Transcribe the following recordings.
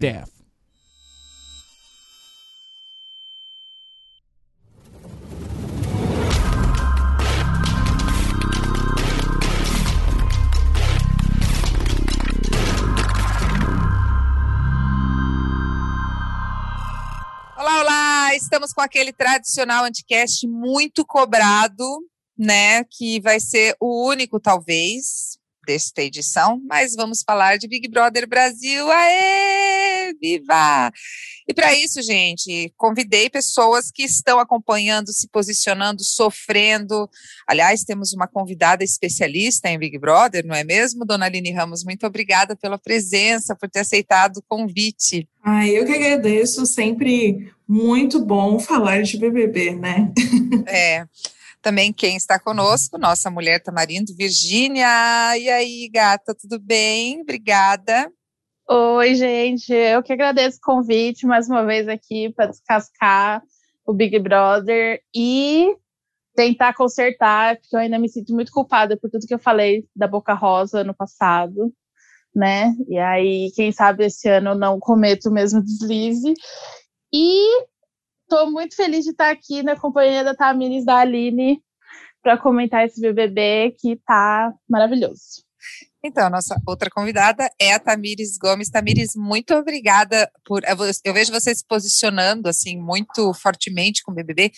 death. Olá, olá! Estamos com aquele tradicional anticast muito cobrado, né? Que vai ser o único, talvez, desta edição, mas vamos falar de Big Brother Brasil. Aê! Viva! E para isso, gente, convidei pessoas que estão acompanhando, se posicionando, sofrendo. Aliás, temos uma convidada especialista em Big Brother, não é mesmo, dona Aline Ramos? Muito obrigada pela presença, por ter aceitado o convite. Ah, eu que agradeço, sempre muito bom falar de BBB, né? É. Também quem está conosco, nossa mulher Tamarindo, Virgínia. E aí, gata, tudo bem? Obrigada. Oi, gente. Eu que agradeço o convite mais uma vez aqui para descascar o Big Brother e tentar consertar, porque eu ainda me sinto muito culpada por tudo que eu falei da Boca Rosa no passado, né? E aí, quem sabe esse ano eu não cometo o mesmo deslize. E estou muito feliz de estar aqui na companhia da Tamires da Aline para comentar esse BBB que tá maravilhoso. Então, a nossa outra convidada é a Tamires Gomes. Tamires, muito obrigada por. Eu vejo você se posicionando assim muito fortemente com o BBB.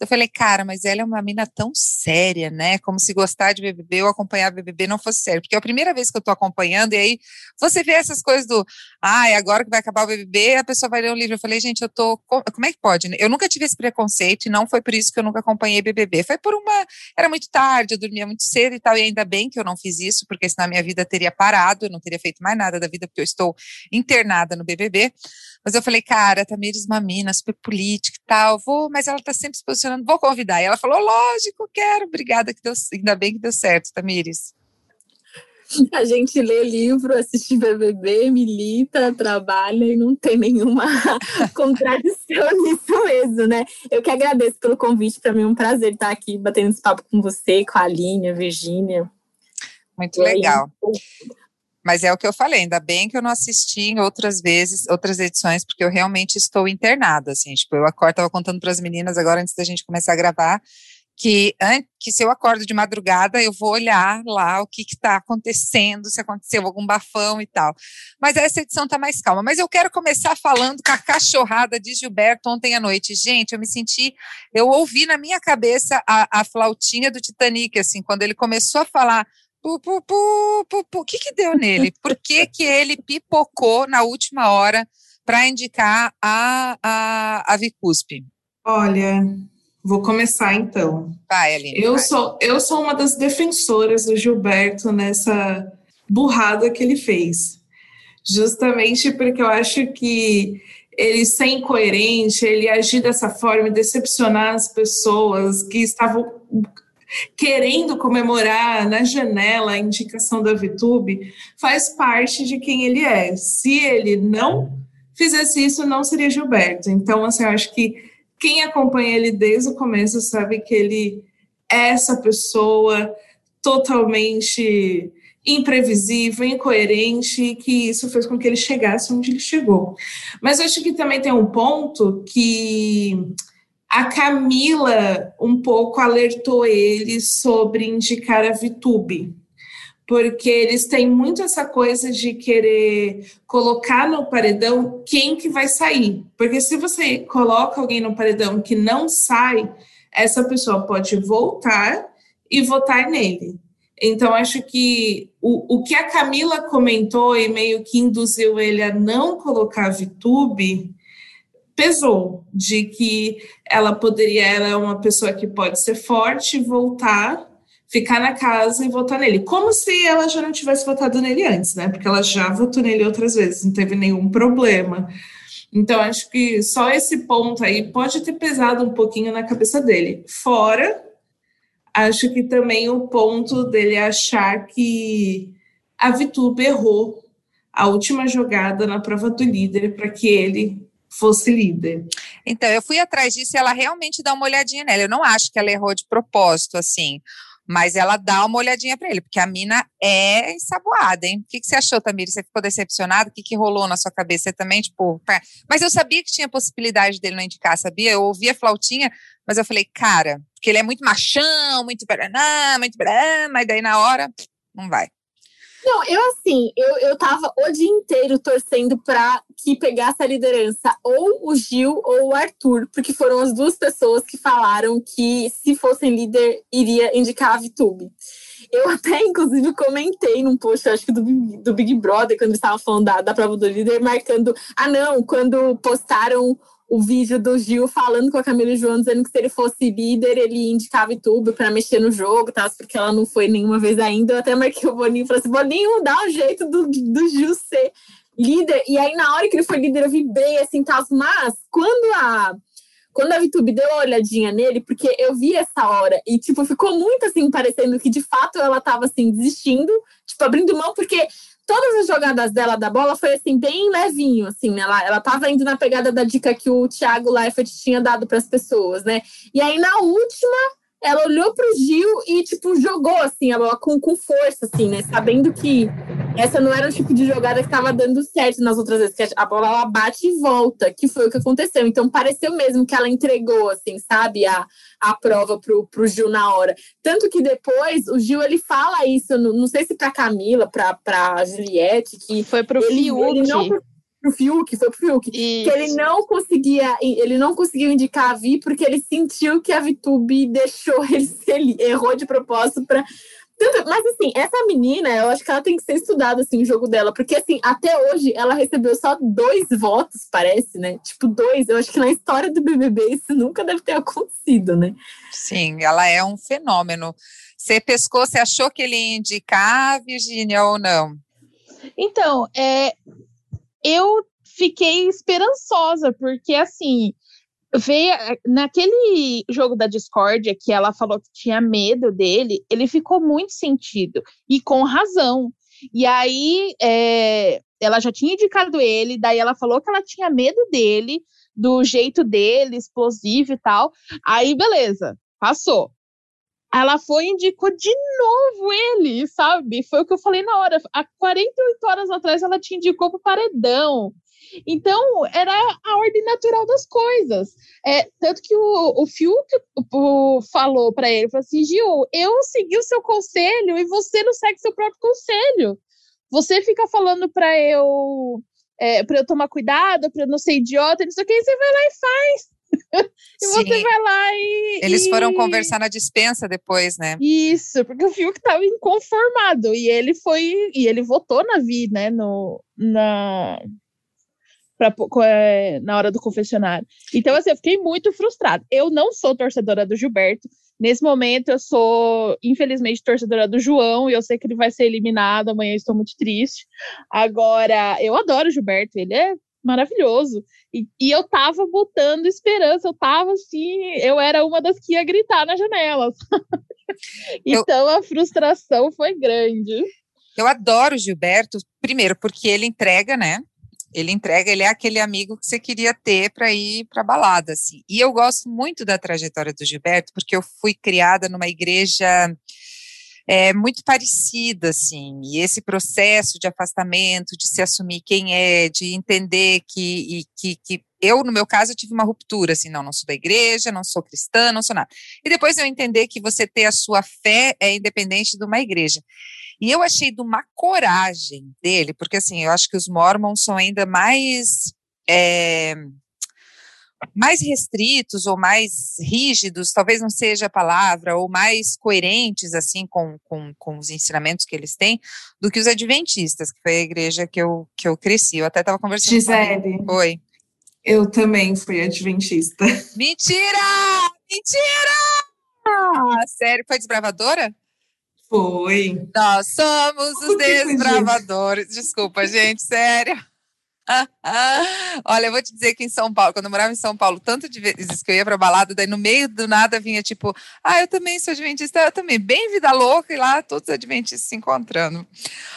Eu falei, cara, mas ela é uma mina tão séria, né? Como se gostar de BBB ou acompanhar BBB não fosse sério. Porque é a primeira vez que eu tô acompanhando, e aí você vê essas coisas do, ah, agora que vai acabar o BBB, a pessoa vai ler um livro. Eu falei, gente, eu tô. Como é que pode? Eu nunca tive esse preconceito e não foi por isso que eu nunca acompanhei BBB. Foi por uma. Era muito tarde, eu dormia muito cedo e tal, e ainda bem que eu não fiz isso, porque senão a minha vida teria parado, eu não teria feito mais nada da vida, porque eu estou internada no BBB. Mas eu falei, cara, Tamires uma mina super política e tal, vou, mas ela tá sempre se posicionando, vou convidar. E ela falou, lógico, quero, obrigada, que deu, ainda bem que deu certo, Tamires. A gente lê livro, assiste BBB, milita, trabalha e não tem nenhuma contradição nisso mesmo, né? Eu que agradeço pelo convite, para mim é um prazer estar aqui batendo esse papo com você, com a Aline, a Virgínia. Muito legal. Mas é o que eu falei, ainda bem que eu não assisti em outras vezes, outras edições, porque eu realmente estou internada, assim, tipo, eu acordo, tava contando para as meninas agora, antes da gente começar a gravar, que, que se eu acordo de madrugada, eu vou olhar lá o que está acontecendo, se aconteceu algum bafão e tal. Mas essa edição está mais calma. Mas eu quero começar falando com a cachorrada de Gilberto ontem à noite. Gente, eu me senti, eu ouvi na minha cabeça a, a flautinha do Titanic, assim, quando ele começou a falar Pu, pu, pu. O que, que deu nele? Por que, que ele pipocou na última hora para indicar a, a, a Vicuspe? Olha, vou começar então. Vai, Aline. Eu, vai. Sou, eu sou uma das defensoras do Gilberto nessa burrada que ele fez. Justamente porque eu acho que ele ser incoerente, ele agir dessa forma, decepcionar as pessoas que estavam querendo comemorar na janela a indicação da VTube, faz parte de quem ele é. Se ele não fizesse isso, não seria Gilberto. Então, assim, eu acho que quem acompanha ele desde o começo sabe que ele é essa pessoa totalmente imprevisível, incoerente, que isso fez com que ele chegasse onde ele chegou. Mas eu acho que também tem um ponto que a Camila um pouco alertou ele sobre indicar a VTube, porque eles têm muito essa coisa de querer colocar no paredão quem que vai sair. Porque se você coloca alguém no paredão que não sai, essa pessoa pode voltar e votar nele. Então, acho que o, o que a Camila comentou e meio que induziu ele a não colocar a VTube pesou de que ela poderia, ela é uma pessoa que pode ser forte, voltar, ficar na casa e votar nele. Como se ela já não tivesse votado nele antes, né? Porque ela já votou nele outras vezes, não teve nenhum problema. Então, acho que só esse ponto aí pode ter pesado um pouquinho na cabeça dele. Fora, acho que também o ponto dele achar que a Vitube errou a última jogada na prova do líder para que ele fosse líder. Então, eu fui atrás disso e ela realmente dá uma olhadinha nela. Eu não acho que ela errou de propósito, assim. Mas ela dá uma olhadinha para ele, porque a mina é ensaboada, hein? O que, que você achou, Tamir? Você ficou decepcionado? O que, que rolou na sua cabeça? Você também, tipo. Pá. Mas eu sabia que tinha possibilidade dele não indicar, sabia? Eu ouvia a flautinha, mas eu falei, cara, porque ele é muito machão, muito paraná, muito paraná, mas daí na hora, não vai. Não, eu assim, eu, eu tava o dia inteiro torcendo para que pegasse a liderança ou o Gil ou o Arthur, porque foram as duas pessoas que falaram que se fossem líder iria indicar a VTube. Eu até, inclusive, comentei num post, acho que do, do Big Brother, quando eles estavam falando da, da prova do líder, marcando. Ah, não, quando postaram o vídeo do Gil falando com a Camila João, dizendo que se ele fosse líder, ele indicava YouTube para mexer no jogo, tá? porque ela não foi nenhuma vez ainda. Eu até marquei o Boninho e falei assim: Boninho, dá um jeito do, do Gil ser líder. E aí, na hora que ele foi líder, eu vibrei assim, tal. Mas quando a. Quando a VTube deu uma olhadinha nele, porque eu vi essa hora e, tipo, ficou muito assim, parecendo que de fato ela tava assim, desistindo, tipo, abrindo mão, porque todas as jogadas dela da bola foi assim, bem levinho, assim, né? Ela, ela tava indo na pegada da dica que o Thiago Leifert tinha dado para as pessoas, né? E aí na última ela olhou para o Gil e, tipo, jogou, assim, a bola com, com força, assim, né? Sabendo que essa não era o tipo de jogada que estava dando certo nas outras vezes, que a bola ela bate e volta, que foi o que aconteceu. Então, pareceu mesmo que ela entregou, assim, sabe, a, a prova pro, pro Gil na hora. Tanto que depois, o Gil, ele fala isso, não sei se para Camila, para Juliette, que... Foi pro ele, Fiuk. Ele não, pro Fiuk, foi pro Fiuk, Isso. que ele não conseguia, ele não conseguiu indicar a Vi porque ele sentiu que a VTube deixou ele, ele errou de propósito para mas assim, essa menina, eu acho que ela tem que ser estudada assim, o jogo dela, porque assim, até hoje ela recebeu só dois votos, parece, né? Tipo, dois. Eu acho que na história do BBB isso nunca deve ter acontecido, né? Sim, ela é um fenômeno. Você pescou, você achou que ele ia indicar, Virgínia, ou não? Então, é, eu fiquei esperançosa, porque assim, veio naquele jogo da discórdia que ela falou que tinha medo dele, ele ficou muito sentido e com razão. E aí é, ela já tinha indicado ele, daí ela falou que ela tinha medo dele, do jeito dele, explosivo e tal. Aí beleza, passou ela foi e indicou de novo ele, sabe? Foi o que eu falei na hora. Há 48 horas atrás ela te indicou pro paredão. Então, era a ordem natural das coisas. É, tanto que o, o Fiuk o, falou para ele, falou assim, Gil, eu segui o seu conselho e você não segue seu próprio conselho. Você fica falando para eu é, para eu tomar cuidado, para eu não ser idiota, não sei o que, você vai lá e faz. e Sim. você vai lá e. Eles foram conversar na dispensa depois, né? Isso, porque o Fiuk estava inconformado. E ele foi. E ele votou na Vi, né? No, na, pra, é, na hora do confessionário. Então, assim, eu fiquei muito frustrada. Eu não sou torcedora do Gilberto. Nesse momento, eu sou, infelizmente, torcedora do João, e eu sei que ele vai ser eliminado. Amanhã estou muito triste. Agora, eu adoro o Gilberto, ele é maravilhoso. E, e, eu tava botando esperança, eu tava assim, eu era uma das que ia gritar na janela. então eu, a frustração foi grande. Eu adoro o Gilberto, primeiro porque ele entrega, né? Ele entrega, ele é aquele amigo que você queria ter para ir para balada, assim. E eu gosto muito da trajetória do Gilberto, porque eu fui criada numa igreja é muito parecida, assim, e esse processo de afastamento, de se assumir quem é, de entender que, e, que, que eu, no meu caso, tive uma ruptura, assim, não, não sou da igreja, não sou cristã, não sou nada. E depois eu entender que você ter a sua fé é independente de uma igreja. E eu achei de uma coragem dele, porque assim, eu acho que os mormons são ainda mais é, mais restritos ou mais rígidos, talvez não seja a palavra, ou mais coerentes, assim, com, com, com os ensinamentos que eles têm, do que os adventistas, que foi a igreja que eu, que eu cresci. Eu até estava conversando Gisele. com Oi. Eu também fui adventista. Mentira! Mentira! Sério, foi desbravadora? Foi. Nós somos os desbravadores. Desculpa, gente, sério. Olha, eu vou te dizer que em São Paulo, quando eu morava em São Paulo, tanto de vezes que eu ia pra balada, daí no meio do nada vinha tipo, ah, eu também sou adventista, eu também, bem vida louca, e lá todos os adventistas se encontrando.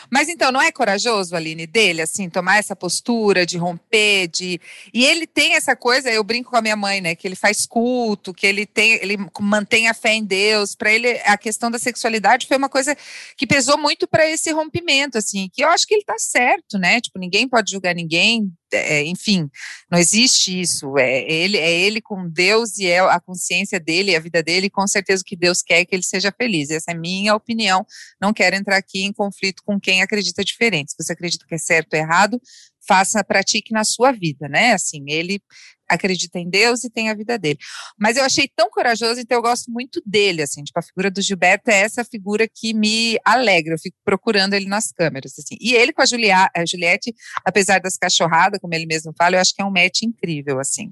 Mas então, não é corajoso, Aline, dele, assim, tomar essa postura de romper, de. E ele tem essa coisa, eu brinco com a minha mãe, né, que ele faz culto, que ele tem, ele mantém a fé em Deus. Para ele, a questão da sexualidade foi uma coisa que pesou muito para esse rompimento, assim, que eu acho que ele tá certo, né? Tipo, ninguém pode julgar ninguém, é, enfim, não existe isso. É ele, é ele com Deus e é a consciência dele, a vida dele, e com certeza que Deus quer é que ele seja feliz. Essa é minha opinião. Não quero entrar aqui em conflito com quem acredita diferente. Se você acredita que é certo ou errado, faça, pratique na sua vida, né? Assim, ele acredita em Deus e tem a vida dele. Mas eu achei tão corajoso, então eu gosto muito dele, assim, tipo, a figura do Gilberto é essa figura que me alegra, eu fico procurando ele nas câmeras, assim. E ele com a, Julia, a Juliette, apesar das cachorradas, como ele mesmo fala, eu acho que é um match incrível, assim.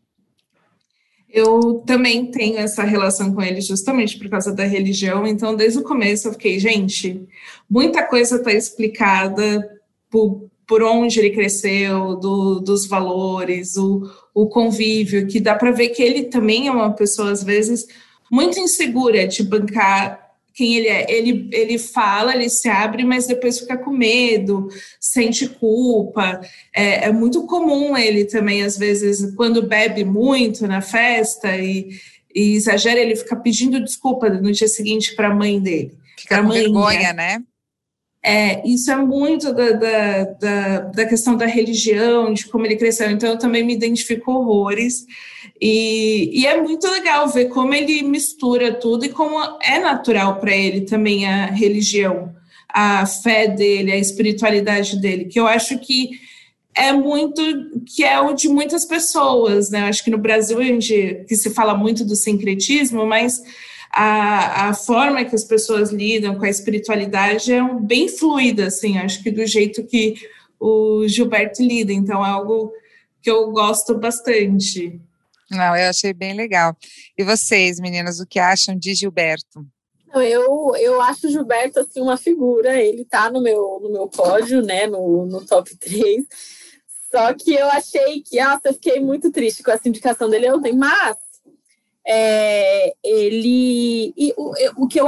Eu também tenho essa relação com ele justamente por causa da religião, então desde o começo eu fiquei, gente, muita coisa está explicada por, por onde ele cresceu, do, dos valores, o, o convívio, que dá para ver que ele também é uma pessoa, às vezes, muito insegura de bancar quem ele é. Ele, ele fala, ele se abre, mas depois fica com medo, sente culpa. É, é muito comum ele também, às vezes, quando bebe muito na festa e, e exagera, ele fica pedindo desculpa no dia seguinte para a mãe dele. Fica com vergonha, né? É, isso é muito da, da, da, da, questão da religião, de como ele cresceu. Então, eu também me identifico horrores. E, e é muito legal ver como ele mistura tudo e como é natural para ele também a religião, a fé dele, a espiritualidade dele, que eu acho que é muito que é o de muitas pessoas, né? Acho que no Brasil a gente que se fala muito do sincretismo, mas a, a forma que as pessoas lidam com a espiritualidade é um, bem fluida, assim, acho que do jeito que o Gilberto lida, então é algo que eu gosto bastante. Não, eu achei bem legal. E vocês, meninas, o que acham de Gilberto? Eu, eu acho o Gilberto assim uma figura, ele tá no meu, no meu pódio, né, no, no top 3. Só que eu achei que, nossa, eu fiquei muito triste com essa indicação dele ontem, mas é, ele. E o, o que eu.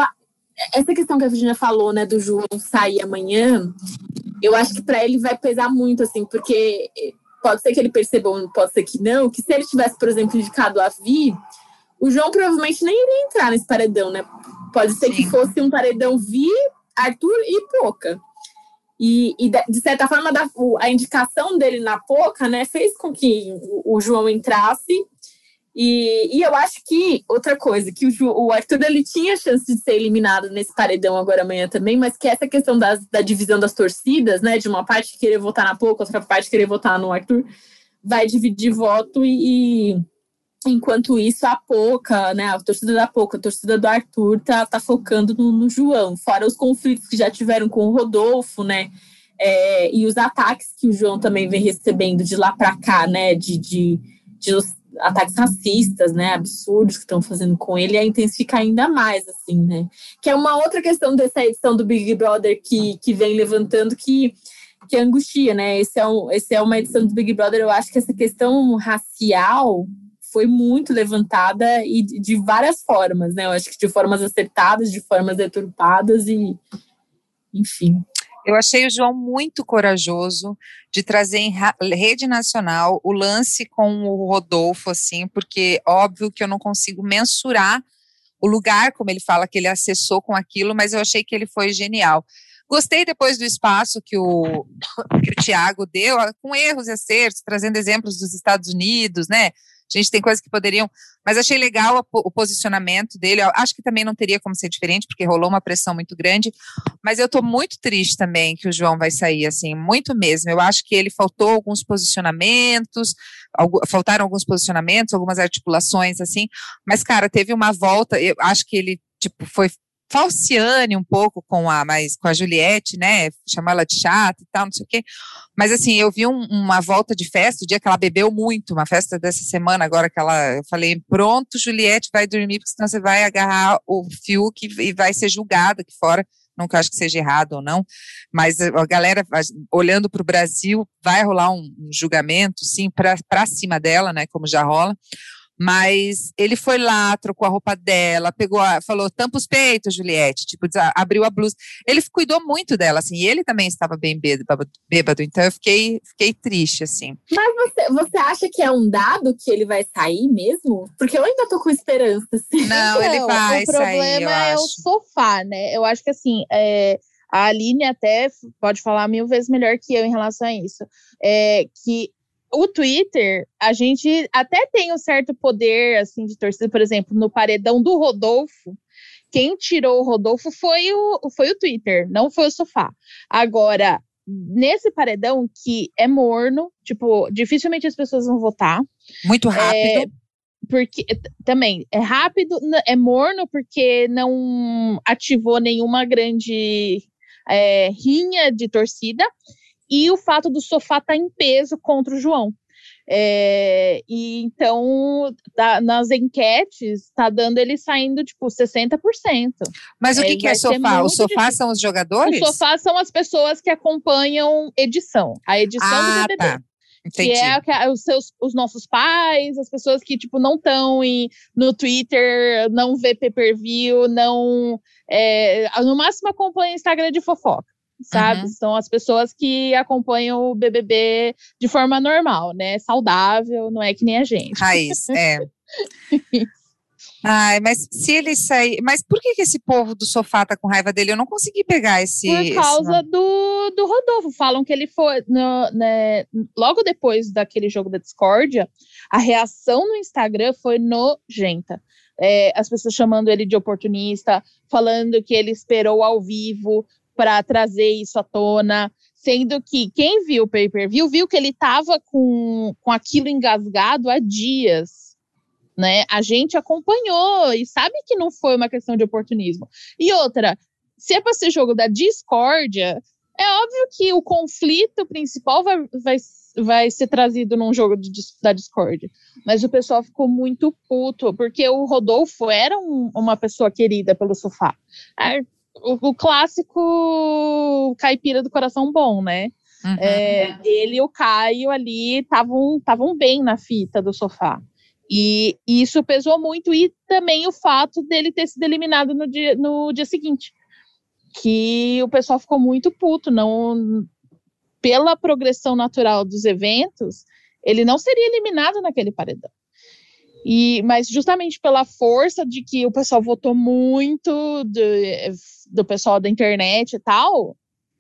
Essa questão que a Virginia falou, né, do João sair amanhã, eu acho que para ele vai pesar muito, assim, porque pode ser que ele perceba, pode ser que não, que se ele tivesse, por exemplo, indicado a Vi, o João provavelmente nem iria entrar nesse paredão, né? Pode ser Sim. que fosse um paredão Vi, Arthur e Poca. E, e, de certa forma, a indicação dele na Poca, né, fez com que o João entrasse e, e eu acho que, outra coisa, que o, o Arthur ele tinha chance de ser eliminado nesse paredão agora amanhã também, mas que essa questão das, da divisão das torcidas, né? De uma parte querer votar na Pouca, outra parte querer votar no Arthur, vai dividir voto e, e enquanto isso a Pouca, né? A torcida da Pouca, a torcida do Arthur tá, tá focando no, no João, fora os conflitos que já tiveram com o Rodolfo, né? É, e os ataques que o João também vem recebendo de lá para cá, né? De, de, de ataques racistas, né, absurdos que estão fazendo com ele, a intensificar ainda mais, assim, né? Que é uma outra questão dessa edição do Big Brother que, que vem levantando que, que angustia, né? Esse é, um, esse é uma edição do Big Brother, eu acho que essa questão racial foi muito levantada e de várias formas, né? Eu acho que de formas acertadas, de formas deturpadas e enfim. Eu achei o João muito corajoso de trazer em rede nacional o lance com o Rodolfo, assim, porque óbvio que eu não consigo mensurar o lugar, como ele fala, que ele acessou com aquilo, mas eu achei que ele foi genial. Gostei depois do espaço que o, que o Tiago deu, com erros e acertos, trazendo exemplos dos Estados Unidos, né? Gente tem coisas que poderiam. Mas achei legal o, posicionamento dele. Eu acho que também não teria como ser diferente, porque rolou uma pressão muito grande. Mas eu estou muito triste também que o João vai sair, assim, muito mesmo. Eu acho que ele faltou alguns posicionamentos, faltaram alguns posicionamentos, algumas articulações, assim. Mas, cara, teve uma volta. Eu acho que ele tipo, foi falciane um pouco com a, mas com a Juliette, né? Chamar ela de chata e tal, não sei o quê. Mas assim, eu vi um, uma volta de festa, o dia que ela bebeu muito, uma festa dessa semana, agora que ela, eu falei, pronto, Juliette vai dormir, porque senão você vai agarrar o Fiuk e vai ser julgada aqui fora nunca acho que seja errado ou não, mas a galera olhando para o Brasil vai rolar um, um julgamento, sim, para cima dela, né, como já rola, mas ele foi lá, trocou a roupa dela, pegou, a, falou, tampa os peitos, Juliette, tipo, abriu a blusa. Ele cuidou muito dela, assim, e ele também estava bem bêbado, bêbado então eu fiquei, fiquei triste, assim. Mas você, você acha que é um dado que ele vai sair mesmo? Porque eu ainda tô com esperança, assim. Não, ele vai sair, O problema é acho. o sofá, né? Eu acho que, assim, é, a Aline até pode falar mil vezes melhor que eu em relação a isso. É, que o Twitter, a gente até tem um certo poder assim de torcida, por exemplo, no paredão do Rodolfo, quem tirou o Rodolfo foi o, foi o Twitter, não foi o sofá. Agora, nesse paredão que é morno, tipo, dificilmente as pessoas vão votar. Muito rápido. É, porque também é rápido, é morno porque não ativou nenhuma grande é, rinha de torcida e o fato do sofá estar tá em peso contra o João. É, e então, tá, nas enquetes, está dando ele saindo tipo 60%. Mas o que é, que é sofá? O sofá difícil. são os jogadores? O sofá são as pessoas que acompanham edição, a edição ah, do BBB. Tá. Entendi. Que é, que é os, seus, os nossos pais, as pessoas que, tipo, não estão no Twitter, não vê pay-per-view, não. É, no máximo acompanha Instagram de fofoca sabe? Uhum. São as pessoas que acompanham o BBB de forma normal, né? Saudável, não é que nem a gente. Raiz, é. Ai, mas se ele sair. Mas por que, que esse povo do sofá tá com raiva dele? Eu não consegui pegar esse. Por causa esse do, do Rodolfo. Falam que ele foi. No, né, logo depois daquele jogo da discórdia, a reação no Instagram foi nojenta. É, as pessoas chamando ele de oportunista, falando que ele esperou ao vivo para trazer isso à tona, sendo que quem viu o pay-per-view viu que ele estava com, com aquilo engasgado há dias. Né? A gente acompanhou e sabe que não foi uma questão de oportunismo. E outra, se é para ser jogo da discórdia, é óbvio que o conflito principal vai, vai, vai ser trazido num jogo de, da Discord. Mas o pessoal ficou muito puto, porque o Rodolfo era um, uma pessoa querida pelo sofá o, o, clássico caipira do coração bom, né? Uhum. É, ele e o Caio ali estavam bem na fita do sofá. E, e, isso pesou muito, e também o fato dele ter sido eliminado no dia, no dia seguinte. Que o pessoal ficou muito puto, não pela progressão natural dos eventos, ele não seria eliminado naquele paredão. E, mas justamente pela força de que o pessoal votou muito do, do pessoal da internet e tal,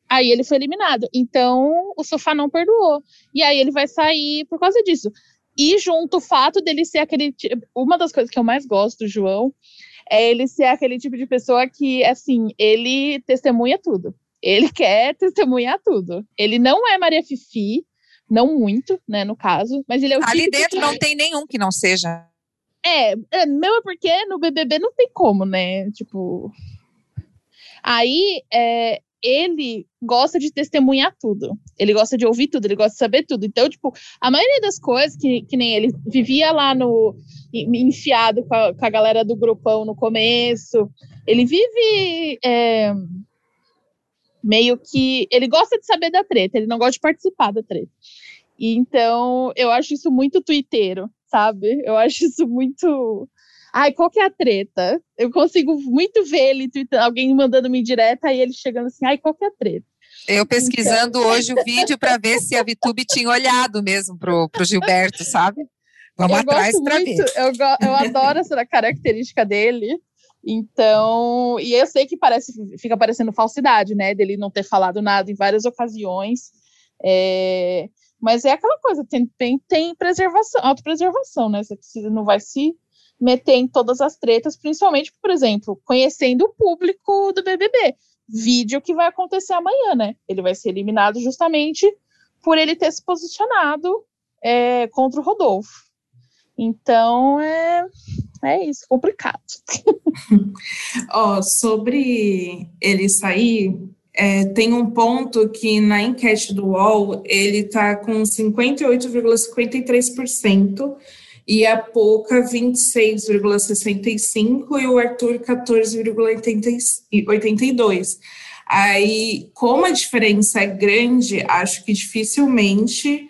aí ele foi eliminado. Então o sofá não perdoou. E aí ele vai sair por causa disso. E junto o fato dele ser aquele. Uma das coisas que eu mais gosto do João é ele ser aquele tipo de pessoa que, assim, ele testemunha tudo. Ele quer testemunhar tudo. Ele não é Maria Fifi, não muito, né, no caso, mas ele é o Ali tipo dentro que... não tem nenhum que não seja. É, é, mesmo porque no BBB não tem como, né? Tipo. Aí, é, ele gosta de testemunhar tudo. Ele gosta de ouvir tudo, ele gosta de saber tudo. Então, tipo, a maioria das coisas que, que nem ele vivia lá no. enfiado com a, com a galera do grupão no começo. Ele vive. É, meio que. Ele gosta de saber da treta, ele não gosta de participar da treta. Então, eu acho isso muito twitteiro sabe? Eu acho isso muito. Ai, qual que é a treta? Eu consigo muito ver ele, alguém mandando me direta e ele chegando assim, ai, qual que é a treta? Eu pesquisando então... hoje o vídeo para ver se a VTube tinha olhado mesmo pro, pro Gilberto, sabe? Vamos eu atrás para ver. Eu, eu adoro essa característica dele. Então, e eu sei que parece, fica parecendo falsidade, né? Dele não ter falado nada em várias ocasiões. É, mas é aquela coisa, tem, tem, tem preservação, autopreservação, né? Você precisa, não vai se meter em todas as tretas, principalmente, por exemplo, conhecendo o público do BBB. Vídeo que vai acontecer amanhã, né? Ele vai ser eliminado justamente por ele ter se posicionado é, contra o Rodolfo. Então, é, é isso, complicado. Oh, sobre ele sair, é, tem um ponto que na enquete do UOL ele está com 58,53% e a Pouca 26,65% e o Arthur 14,82%. Aí, como a diferença é grande, acho que dificilmente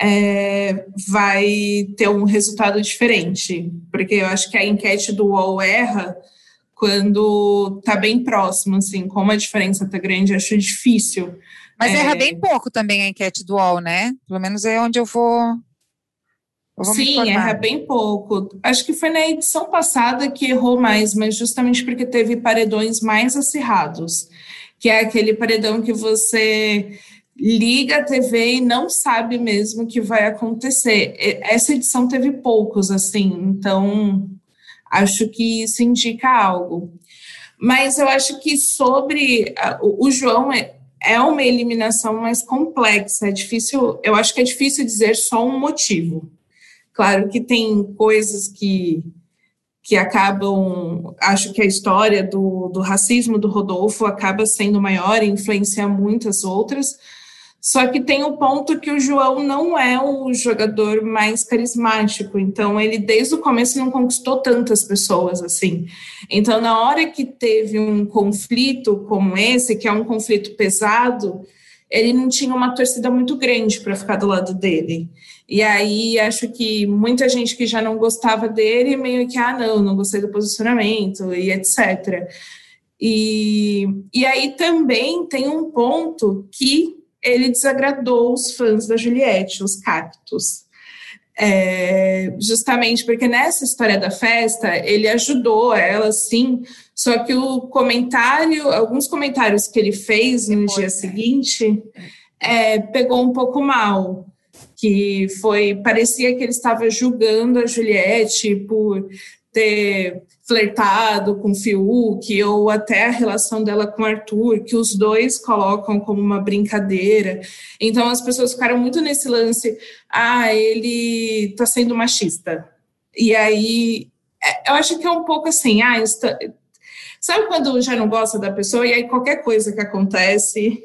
é, vai ter um resultado diferente, porque eu acho que a enquete do UOL erra quando tá bem próximo, assim, como a diferença tá grande, acho difícil. Mas é... erra bem pouco também a enquete do UOL, né? Pelo menos é onde eu vou. Eu vou Sim, erra bem pouco. Acho que foi na edição passada que errou mais, mas justamente porque teve paredões mais acirrados, que é aquele paredão que você liga a TV e não sabe mesmo o que vai acontecer. Essa edição teve poucos, assim, então acho que isso indica algo. Mas eu acho que sobre o João é, é uma eliminação mais complexa, é difícil, eu acho que é difícil dizer só um motivo. Claro que tem coisas que que acabam, acho que a história do, do racismo do Rodolfo acaba sendo maior e influencia muitas outras, só que tem o ponto que o João não é o jogador mais carismático, então ele desde o começo não conquistou tantas pessoas assim. Então, na hora que teve um conflito como esse, que é um conflito pesado, ele não tinha uma torcida muito grande para ficar do lado dele. E aí acho que muita gente que já não gostava dele meio que, ah, não, não gostei do posicionamento e etc. E, e aí também tem um ponto que ele desagradou os fãs da Juliette, os cactos. É, justamente porque nessa história da festa ele ajudou ela, sim, só que o comentário, alguns comentários que ele fez no dia seguinte, é, pegou um pouco mal, que foi parecia que ele estava julgando a Juliette por ter flertado com Fiuk ou até a relação dela com Arthur, que os dois colocam como uma brincadeira. Então as pessoas ficaram muito nesse lance, ah, ele está sendo machista. E aí é, eu acho que é um pouco assim, ah, está... sabe quando já não gosta da pessoa e aí qualquer coisa que acontece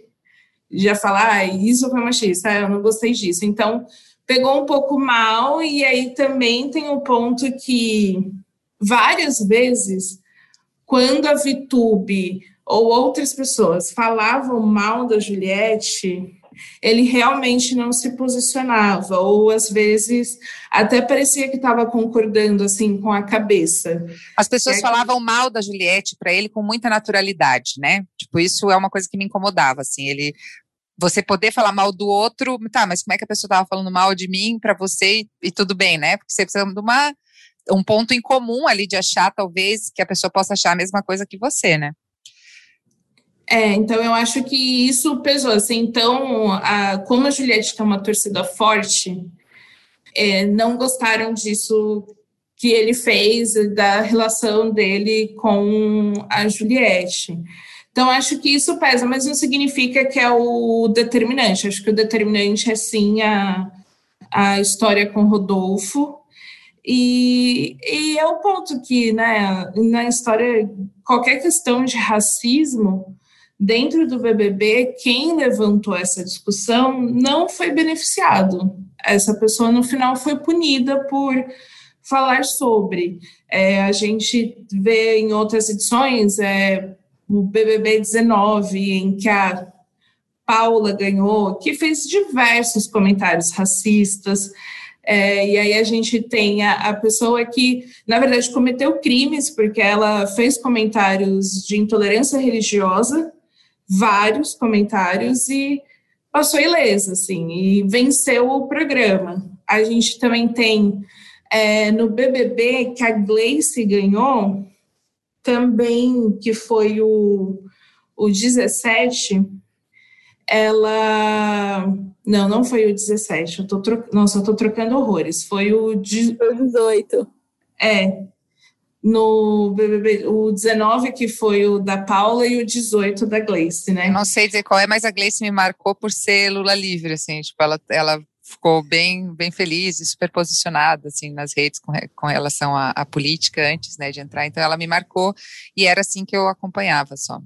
já fala, ah, isso foi machista, eu não gostei disso. Então pegou um pouco mal e aí também tem o um ponto que várias vezes, quando a Vitube ou outras pessoas falavam mal da Juliette, ele realmente não se posicionava, ou às vezes até parecia que estava concordando assim com a cabeça. As pessoas é falavam que... mal da Juliette para ele com muita naturalidade, né? Tipo, isso é uma coisa que me incomodava, assim, ele você poder falar mal do outro, tá, mas como é que a pessoa estava falando mal de mim para você e, e, tudo bem, né? Porque você precisa de uma um ponto em comum ali de achar, talvez, que a pessoa possa achar a mesma coisa que você, né? É, então eu acho que isso pesou. Assim, então, a, como a Juliette tem uma torcida forte, é, não gostaram disso que ele fez, da relação dele com a Juliette. Então, acho que isso pesa, mas não significa que é o determinante. Acho que o determinante é sim a, a história com Rodolfo, e, e é o ponto que, né, na história, qualquer questão de racismo dentro do BBB, quem levantou essa discussão não foi beneficiado. Essa pessoa, no final, foi punida por falar sobre. É, a gente vê em outras edições é, o BBB 19, em que a Paula ganhou, que fez diversos comentários racistas. É, e aí a gente tem a, a, pessoa que, na verdade, cometeu crimes porque ela fez comentários de intolerância religiosa, vários comentários, e passou ilesa, assim, e venceu o programa. A gente também tem é, no BBB que a Gleice ganhou, também que foi o, o 17, ela. Não, não foi o 17. Eu tô tro... Nossa, eu tô trocando horrores. Foi o. De... Foi o 18. É. No BBB, o 19, que foi o da Paula, e o 18 da Gleice, né? Eu não sei dizer qual é, mas a Gleice me marcou por ser Lula livre, assim. Tipo, ela, ela ficou bem, bem feliz e super posicionada, assim, nas redes com, com relação à, à política antes, né, de entrar. Então, ela me marcou e era assim que eu acompanhava só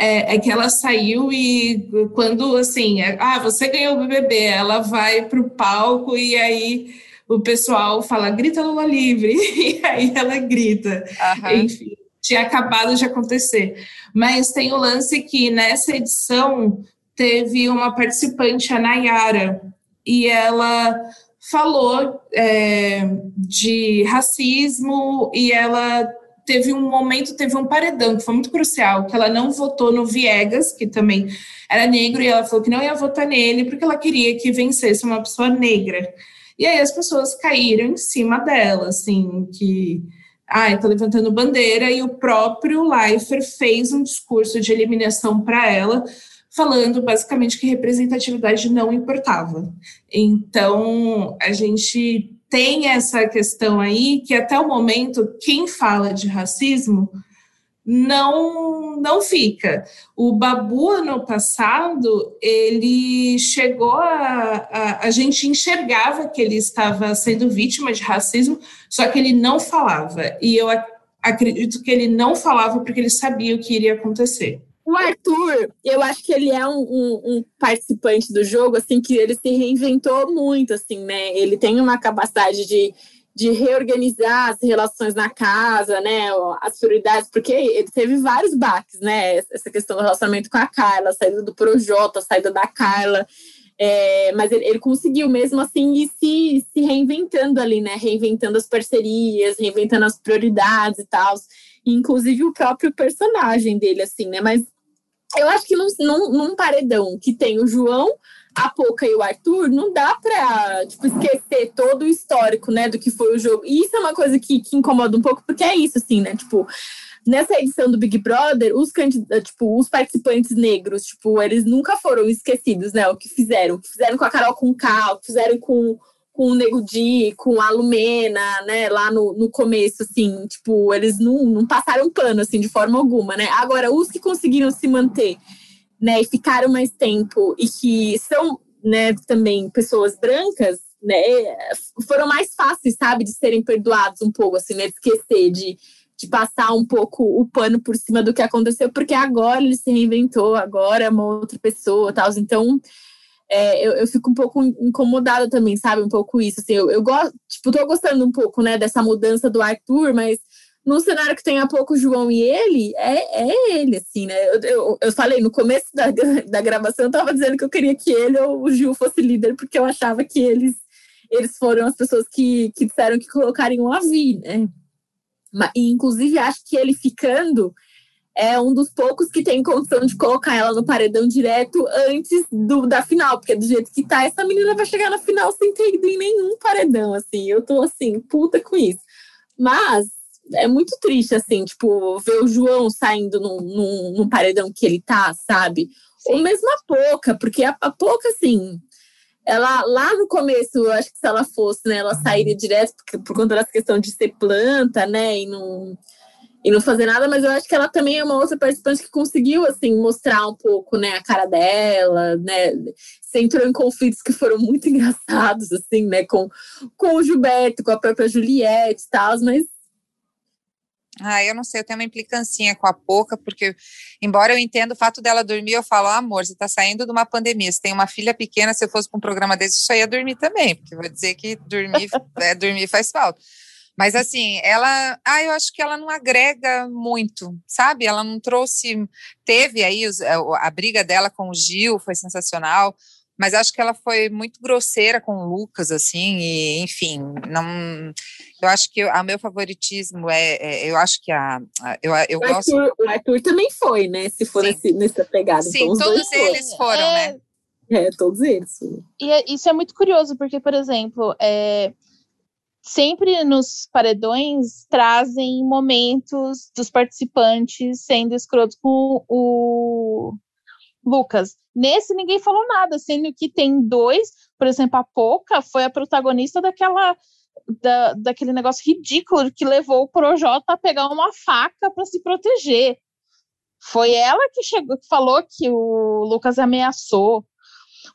é, é, que ela saiu e quando assim, é, ah, você ganhou o BBB, ela vai para o palco e aí o pessoal fala, grita Lula livre, e aí ela grita. Enfim, tinha acabado de acontecer. Mas tem o lance que nessa edição teve uma participante, a Nayara, e ela falou é, de racismo e ela teve um momento, teve um paredão que foi muito crucial, que ela não votou no Viegas, que também era negro, e ela falou que não ia votar nele porque ela queria que vencesse uma pessoa negra. E aí as pessoas caíram em cima dela, assim, que ai, tá levantando bandeira, e o próprio Leifert fez um discurso de eliminação para ela, falando basicamente que representatividade não importava. Então, a gente tem essa questão aí que até o momento quem fala de racismo não não fica. O Babu ano passado ele chegou a, a, a gente enxergava que ele estava sendo vítima de racismo, só que ele não falava. E eu acredito que ele não falava porque ele sabia o que iria acontecer. O Arthur, eu acho que ele é um, um, um, participante do jogo, assim, que ele se reinventou muito, assim, né? Ele tem uma capacidade de, de reorganizar as relações na casa, né? As prioridades, porque ele teve vários baques, né? Essa questão do relacionamento com a Carla, a saída do Projota, a saída da Carla. É, mas ele, ele, conseguiu mesmo assim ir se, se reinventando ali, né? Reinventando as parcerias, reinventando as prioridades e tal. Inclusive o próprio personagem dele, assim, né? Mas eu acho que num, num, num, paredão que tem o João, a Poca e o Arthur, não dá pra tipo, esquecer todo o histórico, né, do que foi o jogo. E isso é uma coisa que, que incomoda um pouco, porque é isso, assim, né? Tipo, nessa edição do Big Brother, os, tipo, os participantes negros, tipo, eles nunca foram esquecidos, né? O que fizeram. O que fizeram com a Carol com K, o que fizeram com com o Nego Di, com a Lumena, né, lá no, no começo, assim, tipo, eles não, não passaram pano, assim, de forma alguma, né? Agora, os que conseguiram se manter, né, e ficaram mais tempo e que são, né, também pessoas brancas, né, foram mais fáceis, sabe, de serem perdoados um pouco, assim, né, de esquecer, de, de passar um pouco o pano por cima do que aconteceu, porque agora ele se reinventou, agora é uma outra pessoa, tal, então é, eu, eu, fico um pouco incomodada também, sabe? Um pouco isso. Assim, eu, eu gosto, tipo, tô gostando um pouco, né, dessa mudança do Arthur, mas num cenário que tem a pouco o João e ele, é, é ele, assim, né? Eu, eu, eu, falei no começo da, da gravação, eu tava dizendo que eu queria que ele ou o Gil fosse líder, porque eu achava que eles, eles foram as pessoas que, que disseram que colocariam a Vi, né? Mas, inclusive, acho que ele ficando é um dos poucos que tem condição de colocar ela no paredão direto antes do, da final, porque do jeito que tá, essa menina vai chegar na final sem ter ido em nenhum paredão, assim. Eu tô assim, puta com isso. Mas é muito triste, assim, tipo, ver o João saindo num, num, num paredão que ele tá, sabe? Sim. Ou mesmo a Pouca, porque a, a Pouca, assim, ela lá no começo, eu acho que se ela fosse, né, ela sairia direto por, por conta dessa questão de ser planta, né, e não e não fazer nada, mas eu acho que ela também é uma outra participante que conseguiu, assim, mostrar um pouco, né, a cara dela, né, você entrou em conflitos que foram muito engraçados, assim, né, com, com o Gilberto, com a própria Juliette e tal, mas... Ah, eu não sei, eu tenho uma implicancinha com a Poca, porque, embora eu entenda o fato dela dormir, eu falo, ah, amor, você tá saindo de uma pandemia, você tem uma filha pequena, se eu fosse para um programa desse, só ia dormir também, porque vou dizer que dormir, é, dormir faz falta. Mas assim, ela, ah, eu acho que ela não agrega muito, sabe? Ela não trouxe, teve aí os, a, a briga dela com o Gil, foi sensacional, mas acho que ela foi muito grosseira com o Lucas, assim, e enfim, não. Eu acho que o meu favoritismo é, é, eu acho que a, a eu, eu o gosto. Arthur, o Arthur também foi, né? Se for nesse, nessa pegada. Sim, então, todos eles foram, foram é... né? É, todos eles. E é, isso é muito curioso, porque, por exemplo, é, sempre nos paredões trazem momentos dos participantes sendo escrotos com o Lucas. Nesse ninguém falou nada, sendo que tem dois, por exemplo, a Poca foi a protagonista daquela da, daquele negócio ridículo que levou o Projota a pegar uma faca para se proteger. Foi ela que chegou, que falou que o Lucas ameaçou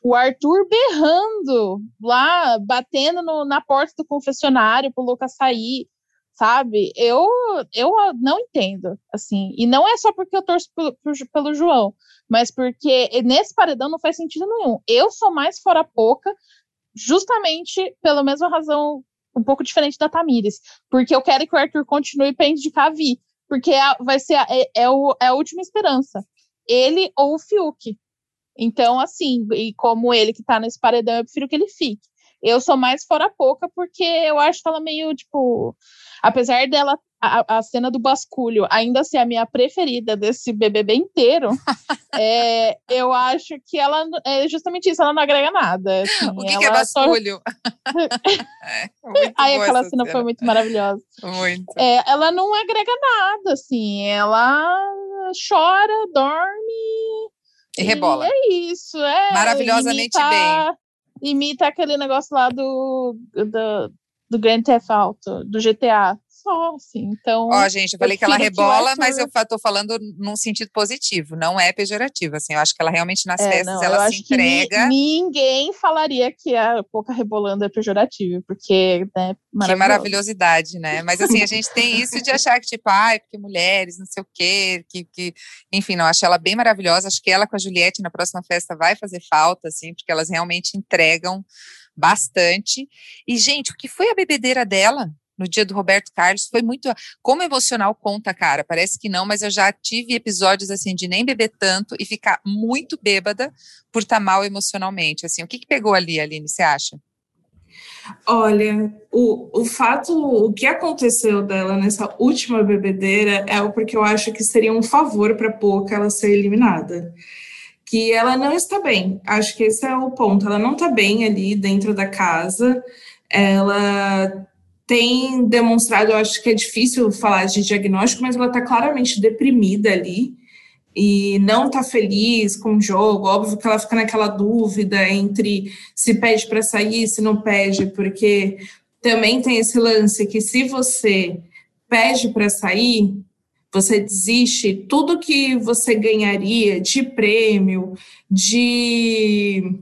o Arthur berrando lá, batendo no, na porta do confessionário pro Lucas sair, sabe? Eu, eu não entendo, assim. E não é só porque eu torço pelo, pelo João, mas porque nesse paredão não faz sentido nenhum. Eu sou mais fora pouca, justamente pela mesma razão, um pouco diferente da Tamires, porque eu quero que o Arthur continue para indicar a Vi. porque é, vai ser a, é, é, o, é a última esperança. Ele ou o Fiuk. Então, assim, e como ele que tá nesse paredão, eu prefiro que ele fique. Eu sou mais fora pouca porque eu acho ela meio, tipo, apesar dela a, a, cena do basculho ainda ser a minha preferida desse BBB inteiro, é, eu acho que ela é justamente isso, ela não agrega nada. Assim, o que, que é basculho? Só... é, Aí aquela cena, cena, foi muito maravilhosa. Muito. É, ela não agrega nada, assim, ela chora, dorme. E rebola. E é isso, é. Maravilhosamente imita, bem. Imita aquele negócio lá do, do, do Grand Theft Auto, do GTA só, assim. Então. Ó, gente, eu falei que ela rebola, que mas eu tô falando num sentido positivo, não é pejorativo. Assim, eu acho que ela realmente nas é, festas não, ela se entrega. ninguém falaria que a pouca rebolando é pejorativo, porque, né, Que maravilhosidade, né? Mas assim, a gente tem isso de achar que, tipo, ai, porque mulheres, não sei o quê, que, que. Enfim, não, acho ela bem maravilhosa. Acho que ela com a Juliette na próxima festa vai fazer falta, assim, porque elas realmente entregam bastante. E, gente, o que foi a bebedeira dela? No dia do Roberto Carlos, foi muito. Como emocional conta, cara? Parece que não, mas eu já tive episódios assim de nem beber tanto e ficar muito bêbada por estar tá mal emocionalmente. Assim, o que, que pegou ali, Aline, você acha? Olha, o, o fato, o que aconteceu dela nessa última bebedeira é o porque eu acho que seria um favor para pouco ela ser eliminada. Que ela não está bem. Acho que esse é o ponto. Ela não está bem ali dentro da casa. Ela tem demonstrado, eu acho que é difícil falar de diagnóstico, mas ela está claramente deprimida ali e não está feliz com o jogo. Óbvio que ela fica naquela dúvida entre se pede para sair, se não pede, porque também tem esse lance que se você pede para sair, você desiste, tudo que você ganharia de prêmio, de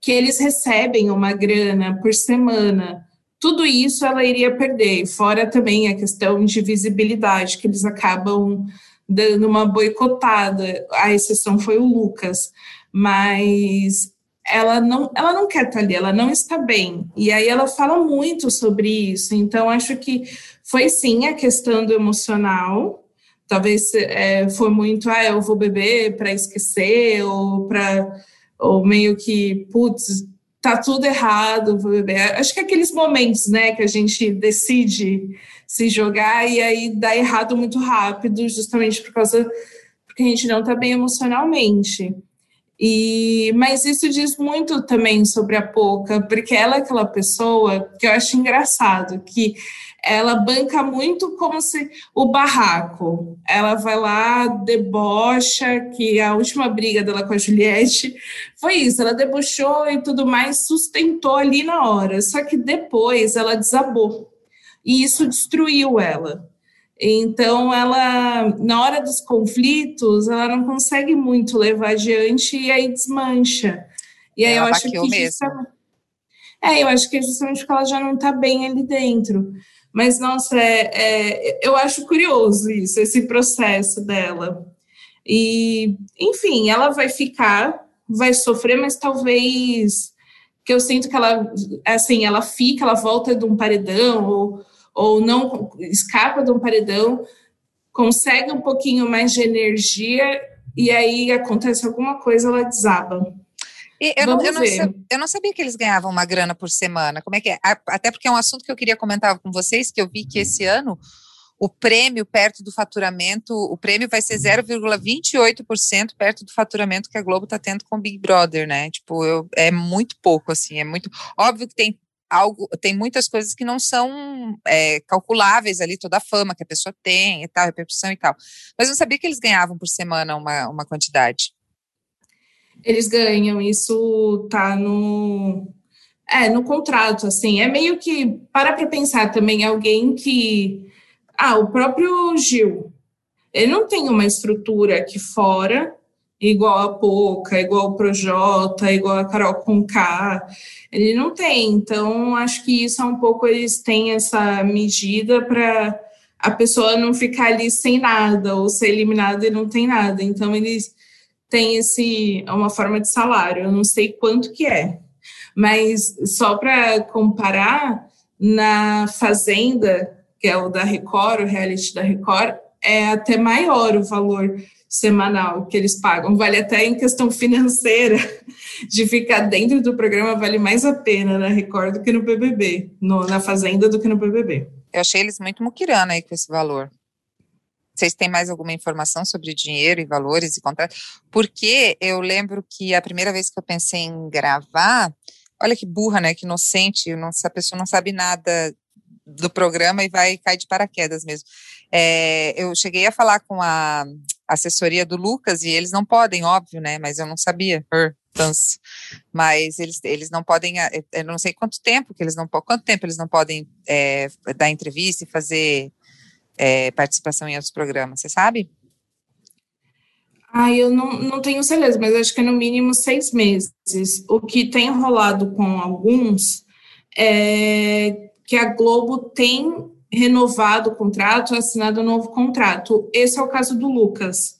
que eles recebem uma grana por semana tudo isso ela iria perder, fora também a questão de visibilidade, que eles acabam dando uma boicotada. A exceção foi o Lucas, mas ela não, ela não quer estar ali, ela não está bem. E aí ela fala muito sobre isso. Então, acho que foi sim a questão do emocional. Talvez é, foi muito, ah, eu vou beber para esquecer, ou para ou meio que, putz, tá tudo errado, vou beber. Acho que é aqueles momentos, né, que a gente decide se jogar e aí dá errado muito rápido, justamente por causa porque a gente não tá bem emocionalmente. E, mas isso diz muito também sobre a Poca, porque ela é aquela pessoa que eu acho engraçado, que ela banca muito como se o barraco. Ela vai lá, debocha, que a última briga dela com a Juliette foi isso, ela debochou e tudo mais, sustentou ali na hora. Só que depois ela desabou. E isso destruiu ela. Então, ela, na hora dos conflitos, ela não consegue muito levar adiante e aí desmancha. E aí ela eu acho que. Mesmo. É, eu acho que é justamente porque ela já não está bem ali dentro. Mas, nossa, é, é, eu acho curioso isso, esse processo dela. E, enfim, ela vai ficar, vai sofrer, mas talvez que eu sinto que ela, assim, ela fica, ela volta de um paredão, ou, ou não escapa de um paredão, consegue um pouquinho mais de energia, e aí acontece alguma coisa, ela desaba. Eu não, eu, não sabia, eu não, sabia que eles ganhavam uma grana por semana. Como é que é? Até porque é um assunto que eu queria comentar com vocês, que eu vi que esse ano o prêmio perto do faturamento, o prêmio vai ser 0,28% perto do faturamento que a Globo está tendo com o Big Brother, né? Tipo, eu, é muito pouco, assim, é muito. Óbvio que tem algo, tem muitas coisas que não são é, calculáveis ali, toda a fama que a pessoa tem e tal, repercussão e tal. Mas eu não sabia que eles ganhavam por semana uma, uma quantidade eles ganham. Isso tá no é no contrato, assim. É meio que para para pensar também alguém que ah, o próprio Gil, ele não tem uma estrutura aqui fora igual a Poca, igual o Projota, igual a Carol Conká. Ele não tem. Então, acho que isso é um pouco eles têm essa medida para a pessoa não ficar ali sem nada ou ser eliminada e não tem nada. Então, eles tem esse é uma forma de salário. Eu não sei quanto que é, mas só para comparar, na Fazenda, que é o da Record, o reality da Record, é até maior o valor semanal que eles pagam. Vale até em questão financeira, de ficar dentro do programa, vale mais a pena na Record do que no BBB, no, na Fazenda do que no BBB. Eu achei eles muito muquirana aí com esse valor. Vocês têm mais alguma informação sobre dinheiro e valores e contratos? Porque eu lembro que a primeira vez que eu pensei em gravar, olha que burra, né? Que inocente, não, a pessoa não sabe nada do programa e vai cair de paraquedas mesmo. É, eu cheguei a falar com a assessoria do Lucas e eles não podem, óbvio, né? Mas eu não sabia. Mas eles, eles não podem, é, eu não sei quanto tempo que eles não quanto tempo eles não podem é, dar entrevista e fazer é, participação em outros programas, você sabe? Ah, eu não, não tenho certeza, mas acho que é no mínimo seis meses. O que tem rolado com alguns é que a Globo tem renovado o contrato, assinado um novo contrato. Esse é o caso do Lucas,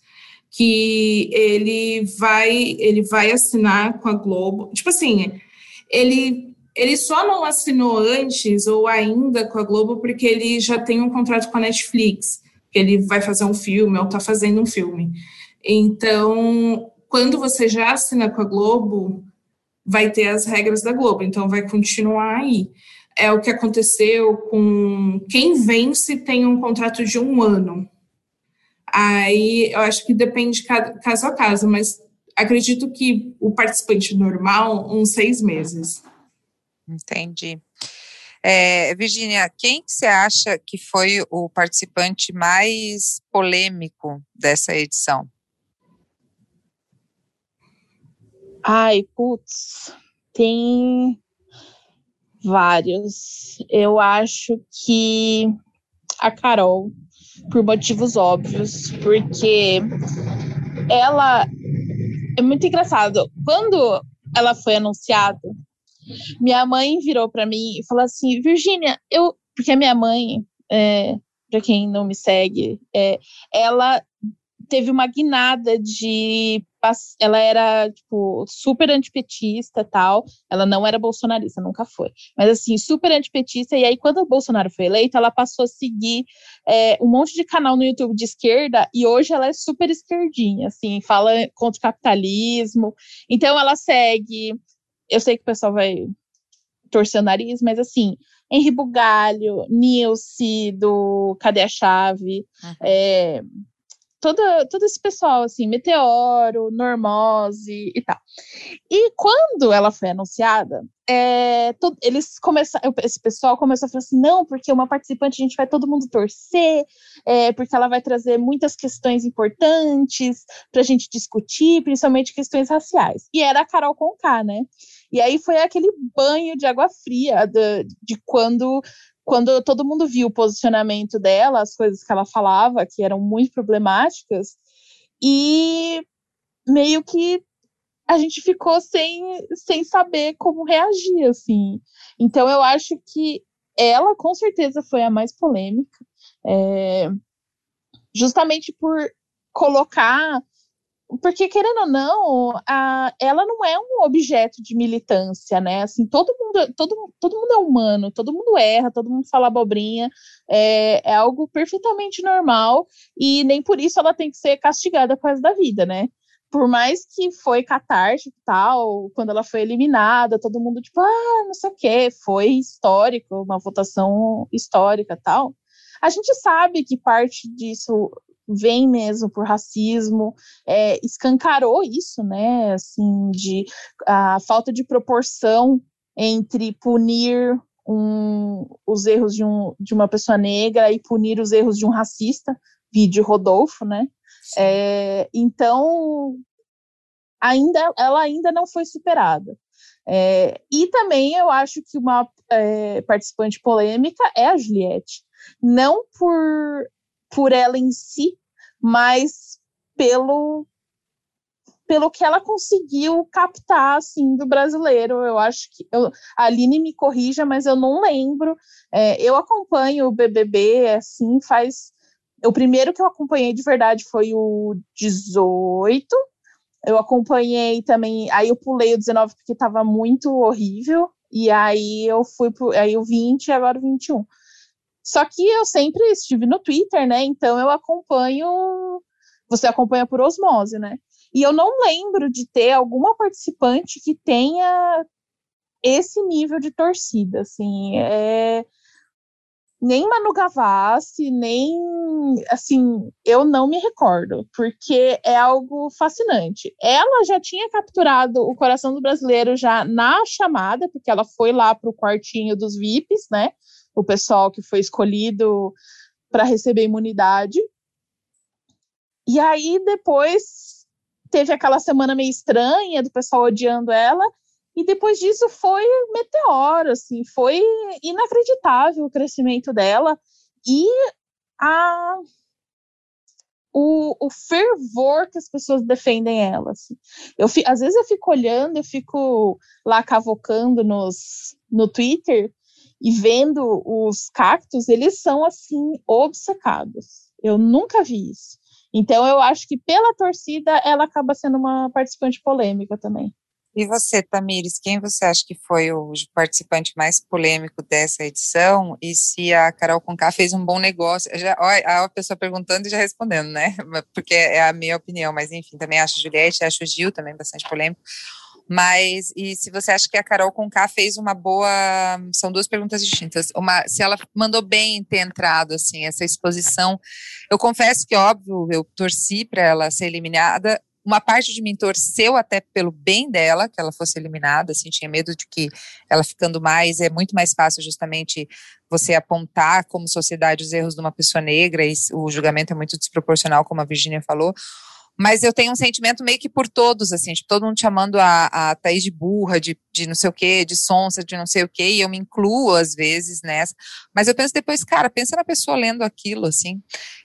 que ele vai, ele vai assinar com a Globo. Tipo assim, ele, ele só não assinou antes ou ainda com a Globo porque ele já tem um contrato com a Netflix, que ele vai fazer um filme ou está fazendo um filme. Então, quando você já assina com a Globo, vai ter as regras da Globo, então vai continuar aí é o que aconteceu com quem vence tem um contrato de um ano. Aí eu acho que depende de caso a caso, mas acredito que o participante normal, uns seis meses. Entendi. É, Virginia, quem você acha que foi o participante mais polêmico dessa edição? Ai, putz, tem Vários. Eu acho que a Carol, por motivos óbvios, porque ela é muito engraçado. Quando ela foi anunciada, minha mãe virou para mim e falou assim: Virgínia, eu. Porque a minha mãe, é, para quem não me segue, é, ela teve uma guinada de. Ela era, tipo, super antipetista tal. Ela não era bolsonarista, nunca foi. Mas, assim, super antipetista. E aí, quando o Bolsonaro foi eleito, ela passou a seguir é, um monte de canal no YouTube de esquerda. E hoje ela é super esquerdinha, assim, fala contra o capitalismo. Então, ela segue. Eu sei que o pessoal vai torcer o nariz, mas, assim, Henri Bugalho, Nilce, do Cadê a Chave? Uhum. É, toda, todo esse pessoal, assim, Meteoro, Normose e tal. E quando ela foi anunciada, é, todo, eles começaram, esse pessoal começou a falar assim, não, porque uma participante a gente vai todo mundo torcer, é, porque ela vai trazer muitas questões importantes para a gente discutir, principalmente questões raciais. E era a Carol Conká, né? E aí foi aquele banho de água fria de, de quando quando todo mundo viu o posicionamento dela, as coisas que ela falava, que eram muito problemáticas, e meio que a gente ficou sem, sem saber como reagir, assim. Então, eu acho que ela, com certeza, foi a mais polêmica, é, justamente por colocar porque querendo ou não, a, ela não é um objeto de militância, né? Assim, todo mundo, todo, todo mundo é humano, todo mundo erra, todo mundo fala abobrinha, é, é algo perfeitamente normal e nem por isso ela tem que ser castigada por causa da vida, né? Por mais que foi catártico e tal, quando ela foi eliminada, todo mundo tipo, ah, não sei o quê, foi histórico, uma votação histórica tal. A gente sabe que parte disso vem mesmo por racismo, é, escancarou isso, né, assim, de a falta de proporção entre punir um, os erros de, um, de uma pessoa negra e punir os erros de um racista, vídeo Rodolfo, né, é, então ainda ela ainda não foi superada. É, e também eu acho que uma é, participante polêmica é a Juliette. Não por por ela em si, mas pelo pelo que ela conseguiu captar assim do brasileiro. Eu acho que eu, a Aline me corrija, mas eu não lembro. É, eu acompanho o BBB assim faz o primeiro que eu acompanhei de verdade foi o 18. Eu acompanhei também, aí eu pulei o 19 porque estava muito horrível, e aí eu fui pro, aí o 20 e agora o 21. Só que eu sempre estive no Twitter, né? Então eu acompanho. Você acompanha por osmose, né? E eu não lembro de ter alguma participante que tenha esse nível de torcida, assim. É... Nem Manu Gavassi, nem. Assim, eu não me recordo, porque é algo fascinante. Ela já tinha capturado o coração do brasileiro já na chamada, porque ela foi lá para o quartinho dos VIPs, né? O pessoal que foi escolhido para receber imunidade. E aí depois teve aquela semana meio estranha do pessoal odiando ela, e depois disso foi meteoro, assim, foi inacreditável o crescimento dela e a o, o fervor que as pessoas defendem ela. Assim. Eu, às vezes eu fico olhando, eu fico lá cavocando nos, no Twitter e vendo os cactos, eles são assim obcecados. Eu nunca vi isso. Então eu acho que pela torcida ela acaba sendo uma participante polêmica também. E você, Tamires, quem você acha que foi o participante mais polêmico dessa edição? E se a Carol Conká fez um bom negócio? Já, a pessoa perguntando e já respondendo, né? Porque é a minha opinião, mas enfim, também acho Juliette, acho o Gil também bastante polêmico. Mas, e se você acha que a Carol Conká fez uma boa. São duas perguntas distintas. Uma, se ela mandou bem ter entrado, assim, essa exposição. Eu confesso que, óbvio, eu torci para ela ser eliminada. Uma parte de mim torceu até pelo bem dela, que ela fosse eliminada, assim, tinha medo de que ela ficando mais, é muito mais fácil justamente você apontar como sociedade os erros de uma pessoa negra e o julgamento é muito desproporcional, como a Virginia falou. Mas eu tenho um sentimento meio que por todos, assim, tipo, todo mundo chamando a, a Thaís de burra, de, de não sei o quê, de sonsa, de não sei o quê, e eu me incluo às vezes nessa. Mas eu penso depois, cara, pensa na pessoa lendo aquilo, assim.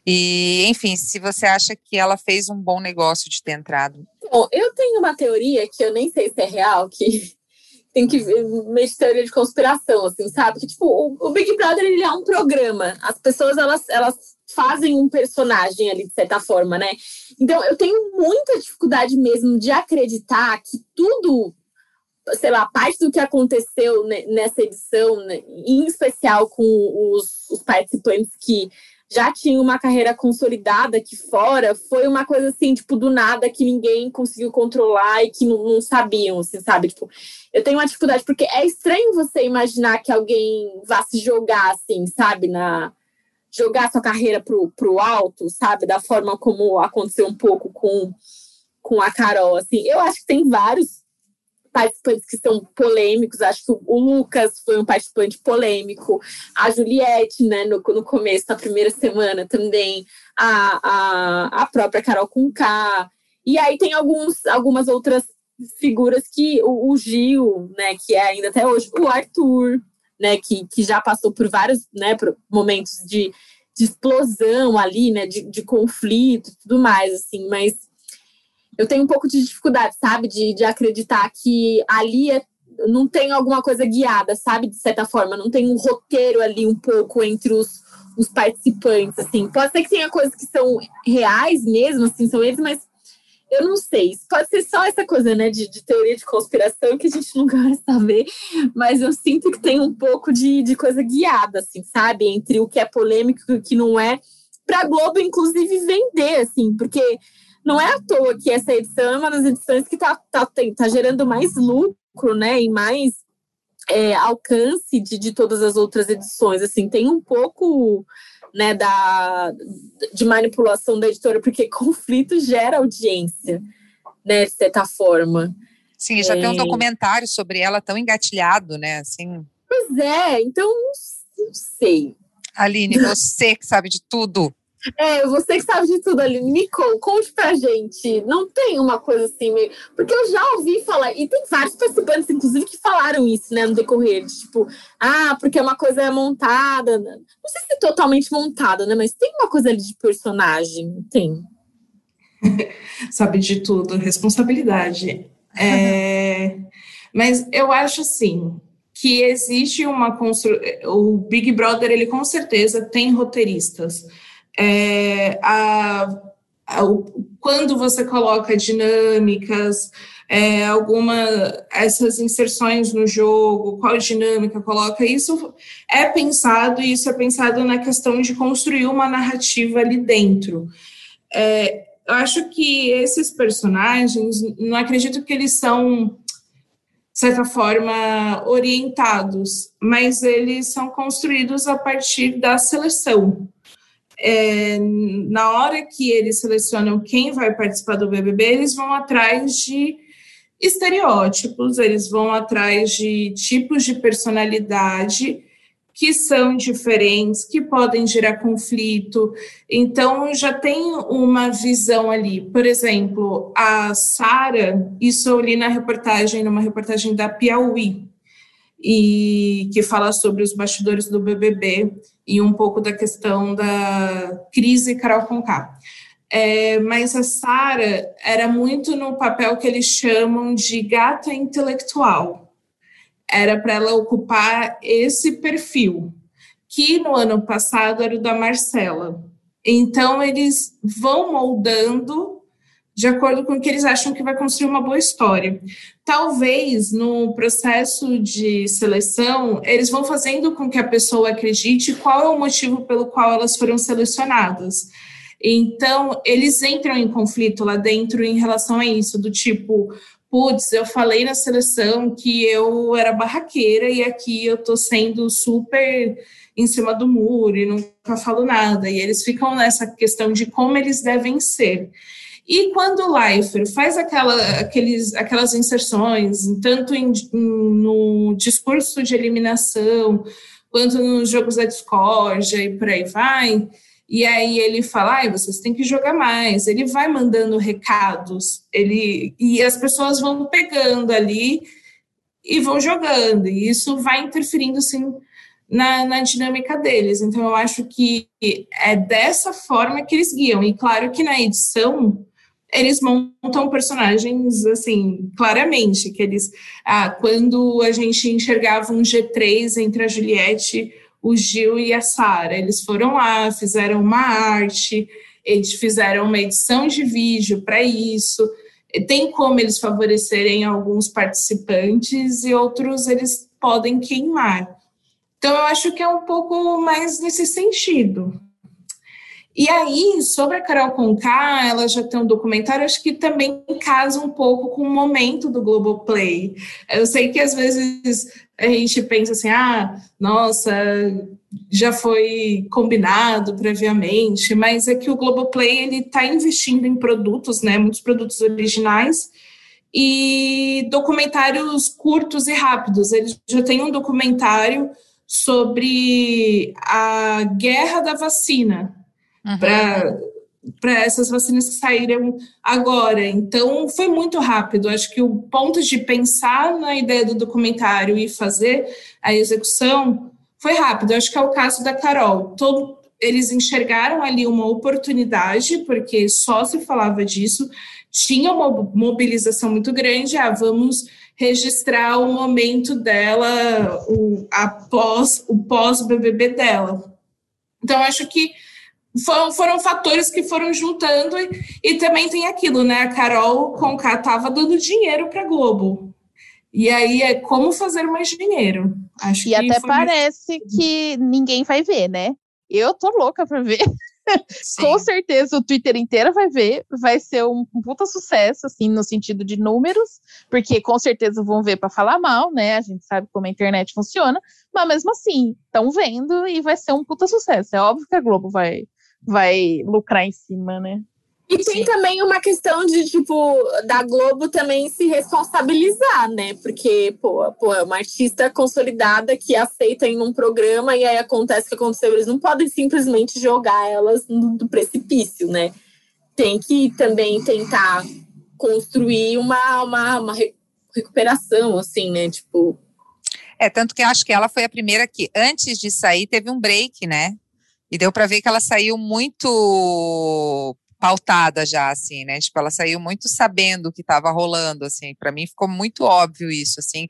E, enfim, se você acha que ela fez um bom negócio de ter entrado. Bom, eu tenho uma teoria que eu nem sei se é real, que tem que ver meio de teoria de conspiração, assim, sabe? Que, tipo, o, o Big Brother, ele é um programa. As pessoas, elas, elas fazem um personagem ali, de certa forma, né? Então, eu tenho muita dificuldade mesmo de acreditar que tudo, sei lá, parte do que aconteceu nessa edição, né, em especial com os, os participantes que já tinham uma carreira consolidada aqui fora, foi uma coisa assim, tipo, do nada que ninguém conseguiu controlar e que não, não sabiam, assim, sabe? Tipo, eu tenho uma dificuldade, porque é estranho você imaginar que alguém vá se jogar, assim, sabe, na jogar sua carreira pro, pro alto, sabe? Da forma como aconteceu um pouco com, com a Carol, assim. Eu acho que tem vários participantes que são polêmicos. Acho que o Lucas foi um participante polêmico. A Juliette, né, no, no começo, da primeira semana também. A, a, a própria Carol Conká. E aí tem alguns, algumas outras figuras que o, o Gil, né, que é ainda até hoje, o Arthur, né, que, que já passou por vários né, por momentos de, de explosão ali, né, de, de conflito e tudo mais, assim, mas eu tenho um pouco de dificuldade, sabe, de, de acreditar que ali é, não tem alguma coisa guiada, sabe, de certa forma, não tem um roteiro ali um pouco entre os, os participantes, assim. Pode ser que tenha coisas que são reais mesmo, assim, são eles, mas eu não sei, pode ser só essa coisa, né, de, de, teoria de conspiração que a gente nunca vai saber, mas eu sinto que tem um pouco de, de coisa guiada, assim, sabe, entre o que é polêmico e o que não é, para a Globo, inclusive, vender, assim, porque não é à toa que essa edição é uma das edições que está tá, tá gerando mais lucro, né, e mais é, alcance de, de todas as outras edições, assim, tem um pouco né, da, de manipulação da editora, porque conflito gera audiência, né, de certa forma. Sim, já é... tem um documentário sobre ela tão engatilhado, né, assim. Pois é, então não sei. Aline, você que sabe de tudo. É, você que sabe de tudo ali. Nicole, conte pra gente. Não tem uma coisa assim meio. Porque eu já ouvi falar, e tem vários participantes, inclusive, que falaram isso, né, no decorrer. De, tipo, ah, porque é uma coisa montada. Não sei se é totalmente montada, né? Mas tem uma coisa ali de personagem. Tem. sabe de tudo, responsabilidade. É... Mas eu acho assim que existe uma construção. O Big Brother, ele com certeza tem roteiristas é, a, a, quando você coloca dinâmicas, é, alguma essas inserções no jogo, qual dinâmica coloca, isso é pensado e isso é pensado na questão de construir uma narrativa ali dentro. É, eu acho que esses personagens, não acredito que eles são de certa forma, orientados, mas eles são construídos a partir da seleção. É, na hora que eles selecionam quem vai participar do BBB, eles vão atrás de estereótipos, eles vão atrás de tipos de personalidade que são diferentes, que podem gerar conflito. Então, já tem uma visão ali. Por exemplo, a Sara, isso eu li na reportagem, numa reportagem da Piauí, e que fala sobre os bastidores do BBB e um pouco da questão da crise Carol Conká. É, mas a Sara era muito no papel que eles chamam de gata intelectual era para ela ocupar esse perfil, que no ano passado era o da Marcela. Então, eles vão moldando de acordo com o que eles acham que vai construir uma boa história. Talvez no processo de seleção, eles vão fazendo com que a pessoa acredite qual é o motivo pelo qual elas foram selecionadas. Então, eles entram em conflito lá dentro em relação a isso, do tipo, putz, eu falei na seleção que eu era barraqueira e aqui eu tô sendo super em cima do muro e nunca falo nada. E eles ficam nessa questão de como eles devem ser. E quando o Leifert faz aquela, aqueles, aquelas inserções, tanto em, no discurso de eliminação, quanto nos jogos da discórdia e por aí vai, e aí ele fala, ah, vocês têm que jogar mais. Ele vai mandando recados, ele e as pessoas vão pegando ali e vão jogando. E isso vai interferindo, sim, na, na dinâmica deles. Então, eu acho que é dessa forma que eles guiam. E claro que na edição eles montam personagens assim, claramente, que eles ah, quando a gente enxergava um G3 entre a Juliette o Gil e a Sara. Eles foram lá, fizeram uma arte, eles fizeram uma edição de vídeo para isso. Tem como eles favorecerem alguns participantes e outros eles podem queimar. Então, eu acho que é um pouco mais nesse sentido. E aí, sobre a Carol Conká, ela já tem um documentário, acho que também casa um pouco com o momento do Globoplay. Eu sei que às vezes a gente pensa assim, ah, nossa, já foi combinado previamente, mas é que o Globoplay ele está investindo em produtos, né, muitos produtos originais e documentários curtos e rápidos. Ele já tem um documentário sobre a guerra da vacina, uhum. para essas vacinas que saíram agora. Então, foi muito rápido. Acho que o ponto de pensar na ideia do documentário e fazer a execução foi rápido. Acho que é o caso da Carol. Todo, eles enxergaram ali uma oportunidade, porque só se falava disso, tinha uma mobilização muito grande. Ah, vamos registrar o momento dela, o, após, o pós-BBB dela. Então, acho que foram, foram fatores que foram juntando e, e, também tem aquilo, né? A Carol Conká estava dando dinheiro para Globo. E aí é como fazer mais dinheiro. Acho e até parece que ninguém vai ver, né? Eu tô louca para ver. Com certeza o Twitter inteiro vai ver, vai ser um, um, puta sucesso, assim, no sentido de números, porque com certeza vão ver para falar mal, né? A gente sabe como a internet funciona, mas mesmo assim, estão vendo e vai ser um puta sucesso. É óbvio que a Globo vai, vai lucrar em cima, né? E tem Sim. também uma questão de, tipo, da Globo também se responsabilizar, né? Porque, pô, pô, é uma artista consolidada que aceita em um programa e aí acontece o que aconteceu. Eles não podem simplesmente jogar elas no, no precipício, né? Tem que também tentar construir uma, uma, uma recuperação, assim, né? Tipo. É, tanto que eu acho que ela foi a primeira que, antes de sair, teve um break, né? E deu para ver que ela saiu muito pautada já, assim, né? Tipo, ela saiu muito sabendo o que estava rolando, assim. Para mim ficou muito óbvio isso, assim,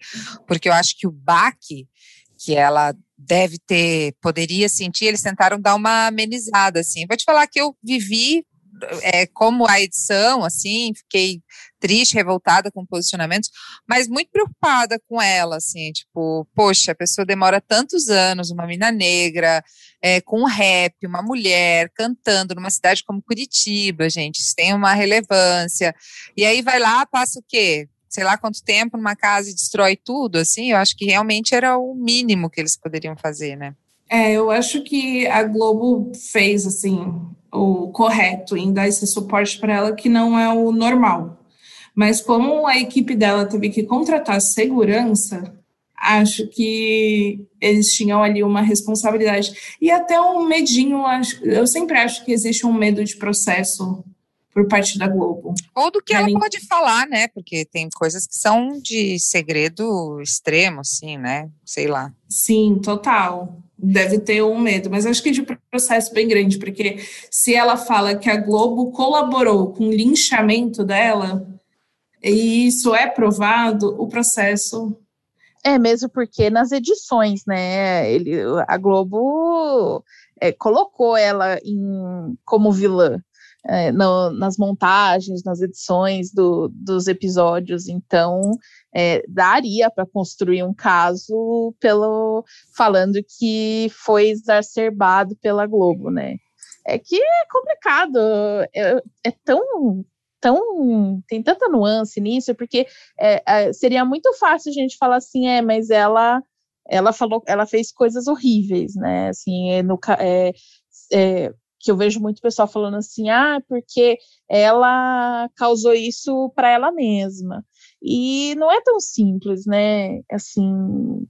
porque eu acho que o baque que ela deve ter, poderia sentir, eles tentaram dar uma amenizada, assim. Vou te falar que eu vivi é, como a edição, assim, fiquei triste, revoltada com posicionamentos, mas muito preocupada com ela, assim, tipo, poxa, a pessoa demora tantos anos, uma mina negra, é, com rap, uma mulher cantando numa cidade como Curitiba, gente, isso tem uma relevância. E aí vai lá, passa o quê? Sei lá quanto tempo numa casa e destrói tudo, assim, eu acho que realmente era o mínimo que eles poderiam fazer, né? É, eu acho que a Globo fez, assim, o correto em dar esse suporte para ela, que não é o normal. Mas como a equipe dela teve que contratar segurança, acho que eles tinham ali uma responsabilidade. E até um medinho, eu sempre acho que existe um medo de processo por parte da Globo. Ou do que ela pode falar, né? Porque tem coisas que são de segredo extremo, assim, né? Sei lá. Sim, total. Deve ter um medo, mas acho que de processo bem grande, porque se ela fala que a Globo colaborou com o linchamento dela, e isso é provado, o processo. É, mesmo porque nas edições, né? Ele, a Globo é, colocou ela em, como vilã é, no, nas montagens, nas edições do, dos episódios, então é, daria para construir um caso pelo falando que foi exacerbado pela Globo, né? É que é complicado, é, é tão tão tem tanta nuance nisso, porque é, é, seria muito fácil a gente falar assim, é, mas ela ela falou, ela fez coisas horríveis, né? Assim, é, no, é, é, que eu vejo muito pessoal falando assim, ah, porque ela causou isso para ela mesma. E não é tão simples, né? Assim,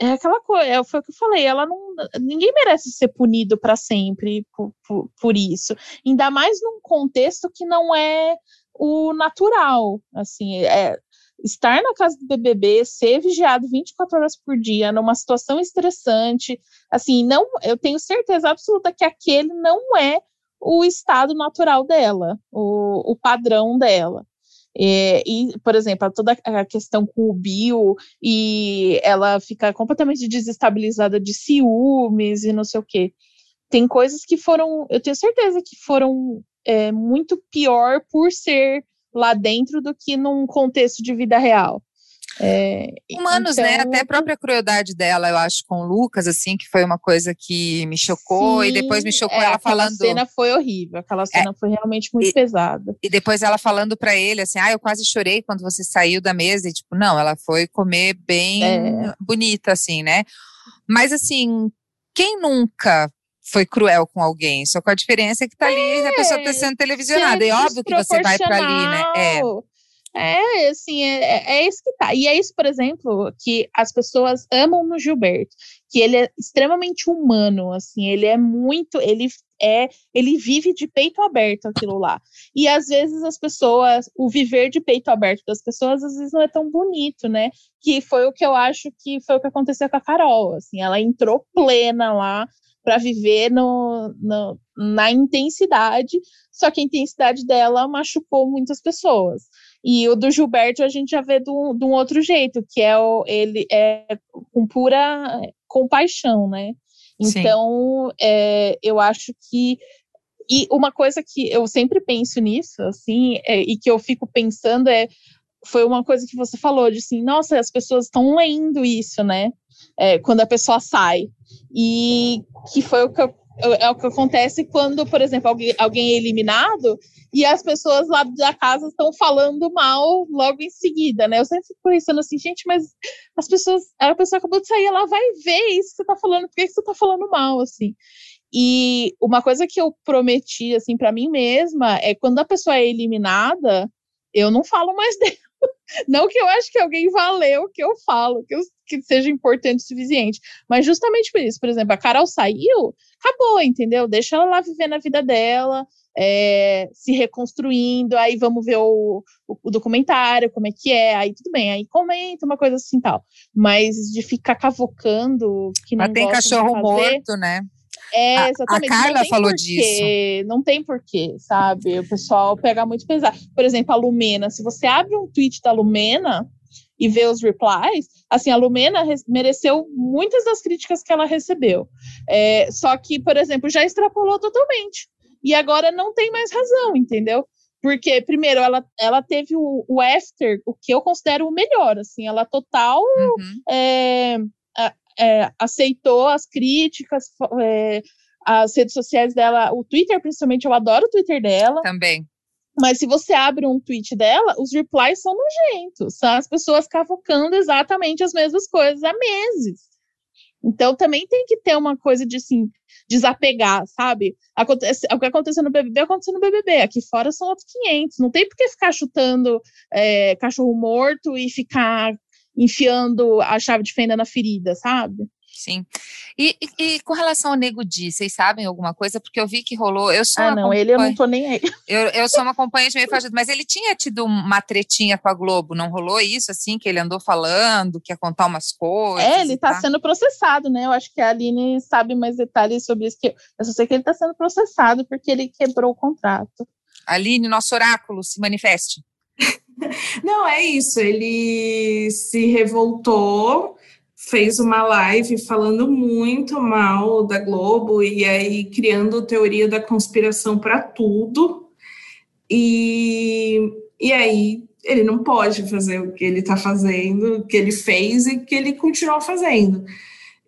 é aquela coisa, é, foi o que eu falei, ela não, ninguém merece ser punido para sempre por, por, por, isso, ainda mais num contexto que não é o natural, assim, é, estar na casa do BBB, ser vigiado 24 horas por dia, numa situação estressante, assim, não, eu tenho certeza absoluta que aquele não é o estado natural dela, o, o padrão dela. É, e, por exemplo, toda a questão com o Bill e ela fica completamente desestabilizada de ciúmes e não sei o quê. Tem coisas que foram, eu tenho certeza que foram é, muito pior por ser lá dentro do que num contexto de vida real. É, Humanos, né? então... né? Até a própria crueldade dela, eu acho, com o Lucas, assim, que foi uma coisa que me chocou, Sim, e depois me chocou é, ela falando. Aquela cena foi horrível, aquela é, cena é, foi realmente muito e, pesada. E depois ela falando para ele, assim, ah, eu quase chorei quando você saiu da mesa, e tipo, não, ela foi comer bem é. bonita, assim, né? Mas assim, quem nunca foi cruel com alguém, só com a diferença que tá ali é, a pessoa tá sendo televisionada. É óbvio que você vai para ali, né? É. É, assim, é, é, é, isso que tá. E é isso, por exemplo, que as pessoas amam no Gilberto, que ele é extremamente humano, assim, ele é muito, ele é, ele vive de peito aberto aquilo lá. E às vezes as pessoas, o viver de peito aberto das pessoas às vezes não é tão bonito, né? Que foi o que eu acho que foi o que aconteceu com a Carol, assim, ela entrou plena lá para viver no, no, na intensidade, só que a intensidade dela machucou muitas pessoas. E o do Gilberto a gente já vê de um outro jeito, que é o, ele é com pura compaixão, né? Então, é, eu acho que e uma coisa que eu sempre penso nisso, assim, é, e que eu fico pensando é foi uma coisa que você falou de assim, nossa, as pessoas estão lendo isso, né? É, quando a pessoa sai. E que foi o que eu, é o que acontece quando, por exemplo, alguém, alguém é eliminado e as pessoas lá da casa estão falando mal logo em seguida, né? Eu sempre fico pensando assim, gente, mas as pessoas, a pessoa acabou de sair, ela vai ver isso que você tá falando, por que você tá falando mal, assim? E uma coisa que eu prometi, assim, para mim mesma é quando a pessoa é eliminada, eu não falo mais dela. Não que eu acho que alguém vá ler o que eu falo, que, eu, que seja importante o suficiente. Mas justamente por isso, por exemplo, a Carol saiu, acabou, entendeu? Deixa ela lá viver na vida dela, é, se reconstruindo, aí vamos ver o, o, o, documentário, como é que é, aí tudo bem, aí comenta uma coisa assim tal. Mas de ficar cavocando que não Mas tem cachorro morto, né? É, exatamente. A, a Carla falou porquê, disso. Não tem porquê, sabe? O pessoal pega muito pesado. Por exemplo, a Lumena, se você abre um tweet da Lumena e vê os replies, assim, a Lumena mereceu muitas das críticas que ela recebeu. É, só que, por exemplo, já extrapolou totalmente. E agora não tem mais razão, entendeu? Porque, primeiro, ela, ela teve o, o after, o que eu considero o melhor, assim, ela total uhum. é, é, aceitou as críticas, é, as redes sociais dela, o Twitter, principalmente, eu adoro o Twitter dela. Também. Mas se você abre um tweet dela, os replies são nojentos. São as pessoas cavocando exatamente as mesmas coisas há meses. Então também tem que ter uma coisa de assim, desapegar, sabe? Acontece, o que aconteceu no BBB aconteceu no BBB. Aqui fora são outros 500. Não tem por que ficar chutando é, cachorro morto e ficar enfiando a chave de fenda na ferida, sabe? Sim. E, e, e, com relação ao Nego Di, vocês sabem alguma coisa? Porque eu vi que rolou. Eu sou ah, não, ele eu não tô nem aí. Eu, eu sou uma acompanhante meio fajada, mas ele tinha tido uma tretinha com a Globo, não rolou isso, assim, que ele andou falando, que ia contar umas coisas? É, ele tá, tá sendo processado, né? Eu acho que a Aline sabe mais detalhes sobre isso. Que eu só sei que ele tá sendo processado porque ele quebrou o contrato. Aline, nosso oráculo, se manifeste. Não, é isso. Ele se revoltou fez uma live falando muito mal da Globo e aí criando teoria da conspiração para tudo. E, e aí ele não pode fazer o que ele está fazendo, o que ele fez e que ele continua fazendo.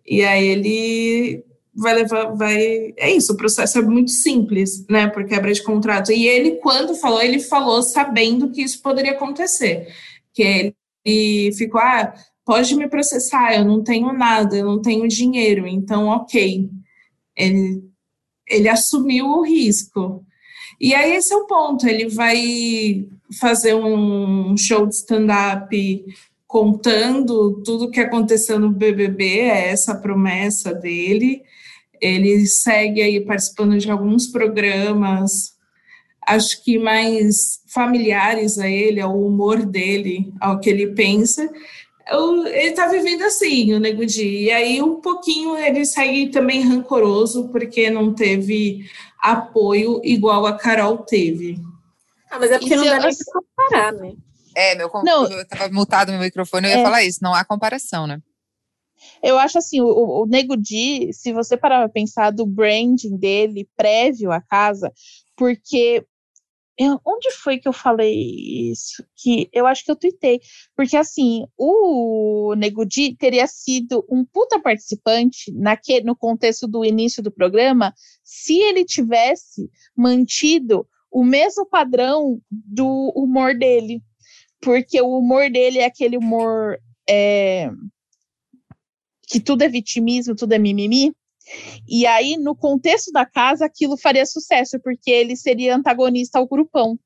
E aí ele vai levar, vai. É isso, o processo é muito simples, né? Por quebra de contrato. E ele, quando falou, ele falou sabendo que isso poderia acontecer. Que ele ficou, ah, pode me processar, eu não tenho nada, eu não tenho dinheiro, então ok. Ele, ele assumiu o risco. E aí esse é o ponto, ele vai fazer um show de stand-up contando tudo que aconteceu no BBB, é essa a promessa dele. Ele segue aí participando de alguns programas, acho que mais familiares a ele, ao humor dele, ao que ele pensa, ele tá vivendo assim, o Nego Di. E aí, um pouquinho, ele segue também rancoroso, porque não teve apoio igual a Carol teve. Ah, mas é porque e não dá nem pra comparar, né? É, meu, não, eu tava mutado meu microfone, eu ia é. falar isso, não há comparação, né? Eu acho assim, o, o Nego Di, se você parar pra pensar do branding dele prévio à casa, porque eu, onde foi que eu falei isso? Que eu acho que eu tuitei. Porque, assim, o Nego Di teria sido um puta participante naque, no contexto do início do programa se ele tivesse mantido o mesmo padrão do humor dele. Porque o humor dele é aquele humor é, que tudo é vitimismo, tudo é mimimi. E aí, no contexto da casa, aquilo faria sucesso, porque ele seria antagonista ao grupão.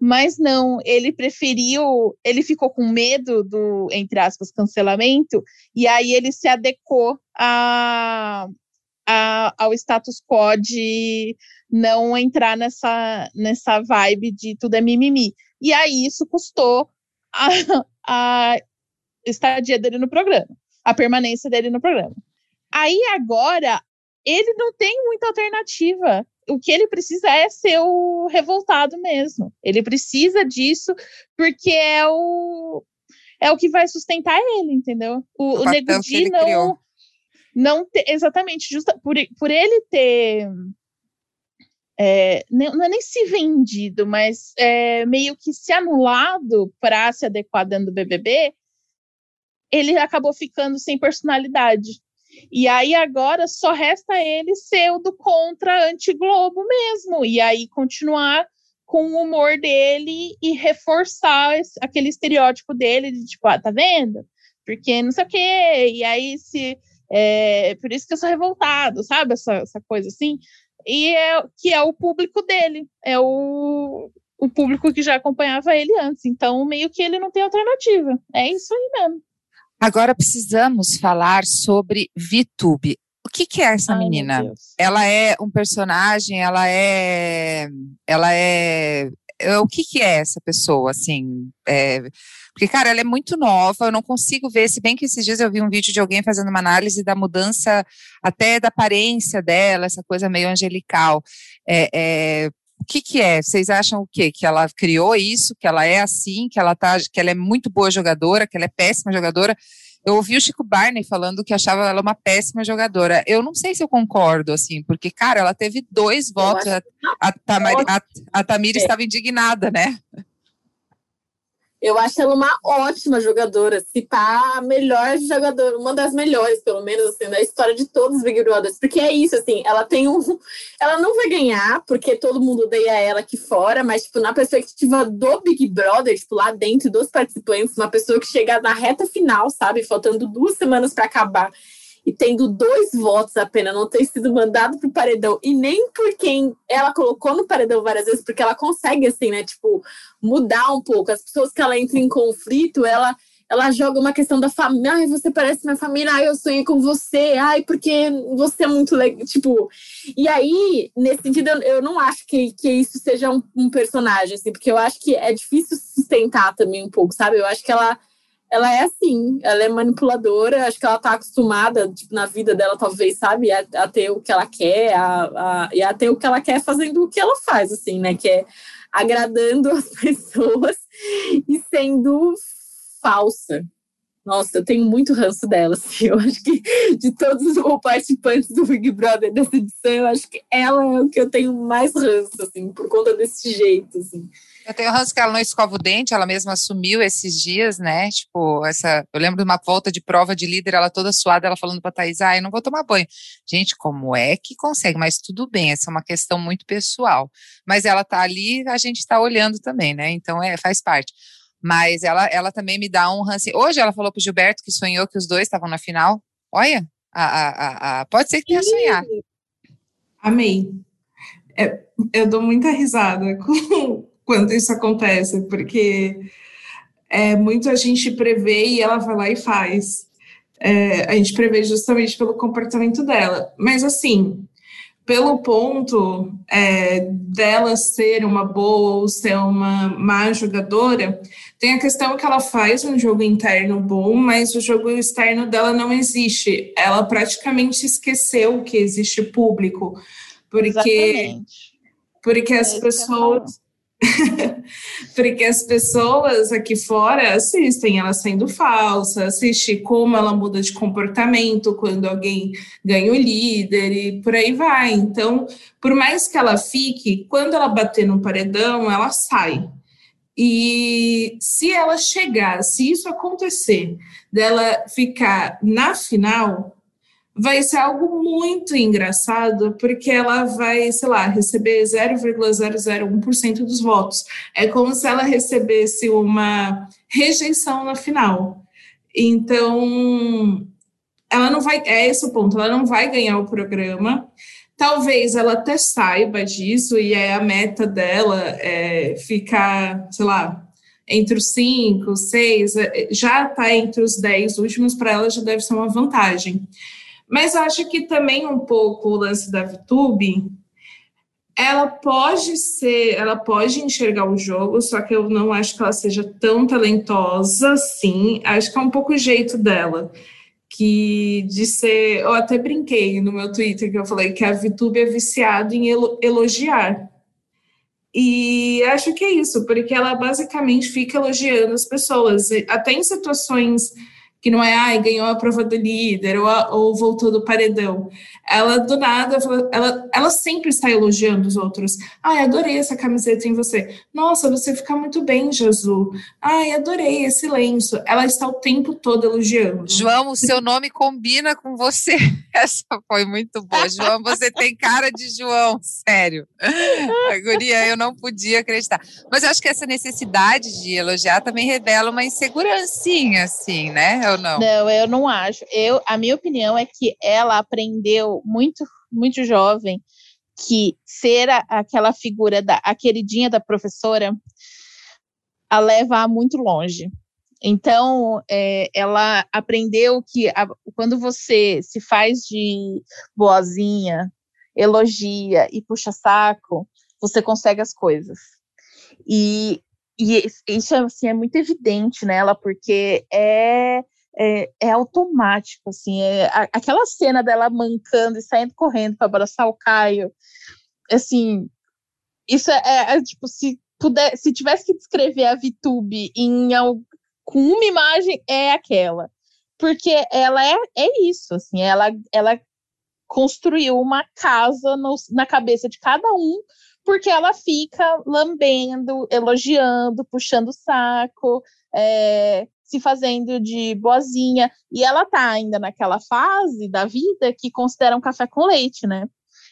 Mas não, ele preferiu, ele ficou com medo do, entre aspas, cancelamento, e aí ele se adequou a, a, ao status quo de não entrar nessa, nessa vibe de tudo é mimimi. E aí isso custou a, a estadia dele no programa, a permanência dele no programa. Aí agora ele não tem muita alternativa. O que ele precisa é ser o revoltado mesmo. Ele precisa disso porque é o é o que vai sustentar ele, entendeu? O, o, o Nego Di não criou. não te, exatamente justa por, por ele ter é, não é nem se vendido, mas é, meio que se anulado para se adequar dentro do BBB, ele acabou ficando sem personalidade. E aí agora só resta ele ser o do contra anti-Globo mesmo. E aí continuar com o humor dele e reforçar esse, aquele estereótipo dele de tipo, ah, tá vendo? Porque não sei o quê. E aí se. É, por isso que eu sou revoltado, sabe? Essa, essa coisa assim. E é que é o público dele, é o, o público que já acompanhava ele antes. Então, meio que ele não tem alternativa. É isso aí mesmo. Agora precisamos falar sobre VTube. O que, que é essa Ai, menina? Ela é um personagem, ela é. Ela é. é o que, que é essa pessoa, assim? É, porque, cara, ela é muito nova, eu não consigo ver, se bem que esses dias eu vi um vídeo de alguém fazendo uma análise da mudança até da aparência dela, essa coisa meio angelical. É, é, o que, que é? Vocês acham o quê? Que ela criou isso, que ela é assim, que ela tá, que ela é muito boa jogadora, que ela é péssima jogadora? Eu ouvi o Chico Barney falando que achava ela uma péssima jogadora. Eu não sei se eu concordo, assim, porque, cara, ela teve dois votos. A, a, Tamari, a, a Tamira é. estava indignada, né? Eu acho ela uma ótima jogadora, se pá, a melhor jogadora, uma das melhores, pelo menos, assim, da história de todos os Big Brothers. Porque é isso, assim, ela tem um. Ela não vai ganhar, porque todo mundo odeia ela aqui fora, mas, tipo, na perspectiva do Big Brother, tipo, lá dentro dos participantes, uma pessoa que chega na reta final, sabe, faltando duas semanas para acabar e tendo dois votos apenas, não ter sido mandado pro paredão, e nem por quem ela colocou no paredão várias vezes, porque ela consegue, assim, né, tipo, mudar um pouco. As pessoas que ela entra em conflito, ela ela joga uma questão da família, ai, você parece minha família, ai, eu sonhei com você, ai, porque você é muito legal, tipo, e aí, nesse sentido, eu, não acho que, que isso seja um, um, personagem, assim, porque eu acho que é difícil sustentar também um pouco, sabe, eu acho que ela ela é assim, ela é manipuladora, acho que ela tá acostumada, tipo, na vida dela, talvez, sabe, a, a ter o que ela quer, a, a, e a ter o que ela quer fazendo o que ela faz, assim, né, que é agradando as pessoas e sendo falsa. Nossa, eu tenho muito ranço dela, assim, eu acho que de todos os participantes do Big Brother dessa edição, eu acho que ela é o que eu tenho mais ranço, assim, por conta desse jeito, assim. Eu tenho ranço que ela não escova o dente, ela mesma assumiu esses dias, né? Tipo, essa. Eu lembro de uma volta de prova de líder, ela toda suada, ela falando pra Thaís, ah, eu não vou tomar banho. Gente, como é que consegue? Mas tudo bem, essa é uma questão muito pessoal. Mas ela tá ali, a gente tá olhando também, né? Então é, faz parte. Mas ela, ela também me dá um ranço. Hoje ela falou pro Gilberto que sonhou que os dois estavam na final. Olha, a, a, a, a, pode ser que tenha sonhado. Amei. É, eu dou muita risada com, quando isso acontece, porque é, muito a gente prevê e ela vai lá e faz. É, a gente prevê justamente pelo comportamento dela. Mas, assim, pelo ponto é, dela ser uma boa ou ser uma má jogadora, tem a questão que ela faz um jogo interno bom, mas o jogo externo dela não existe. Ela praticamente esqueceu que existe público, porque, Exatamente. porque as é pessoas Porque as pessoas aqui fora assistem ela sendo falsa, assiste como ela muda de comportamento quando alguém ganha o líder e por aí vai. Então, por mais que ela fique, quando ela bater no paredão, ela sai. E se ela chegar, se isso acontecer, dela ficar na final, vai ser algo muito engraçado, porque ela vai, sei lá, receber 0,001% dos votos. É como se ela recebesse uma rejeição na final. Então, ela não vai, é esse o ponto, ela não vai ganhar o programa. Talvez ela até saiba disso, e é a meta dela é ficar, sei lá, entre os cinco, seis, é, já está entre os dez últimos, para ela já deve ser uma vantagem. Mas acho que também um pouco o lance da VTube, ela pode ser, ela pode enxergar o jogo, só que eu não acho que ela seja tão talentosa assim. Acho que é um pouco o jeito dela. Que de ser. Eu até brinquei no meu Twitter que eu falei que a VTube é viciada em elogiar. E acho que é isso, porque ela basicamente fica elogiando as pessoas, até em situações que não é, ai, ganhou a prova do líder ou, ou voltou do paredão. Ela, do nada, ela, ela sempre está elogiando os outros. Ai, adorei essa camiseta em você. Nossa, você fica muito bem, Jesus. Ai, adorei esse lenço. Ela está o tempo todo elogiando. João, o seu nome combina com você. Essa foi muito boa. João, você tem cara de João, sério. Guria, eu não podia acreditar. Mas eu acho que essa necessidade de elogiar também revela uma insegurancinha, assim, né? Ou não? Não, eu não acho. Eu, a minha opinião é que ela aprendeu muito, muito jovem que ser a, aquela figura da a queridinha da professora a leva muito longe. Então, é, ela aprendeu que a, quando você se faz de boazinha, elogia e puxa saco, você consegue as coisas. E, e isso assim, é muito evidente nela, porque é é, é automático, assim, é, a, aquela cena dela mancando e saindo correndo para abraçar o Caio, assim, isso é, é, é, tipo, se puder, se tivesse que descrever a VTube em com uma imagem, é aquela. porque ela é, é isso, assim, ela, ela construiu uma casa no, na cabeça de cada um, porque ela fica lambendo, elogiando, puxando o saco, é, se fazendo de boazinha, e ela tá ainda naquela fase da vida que considera um café com leite, né?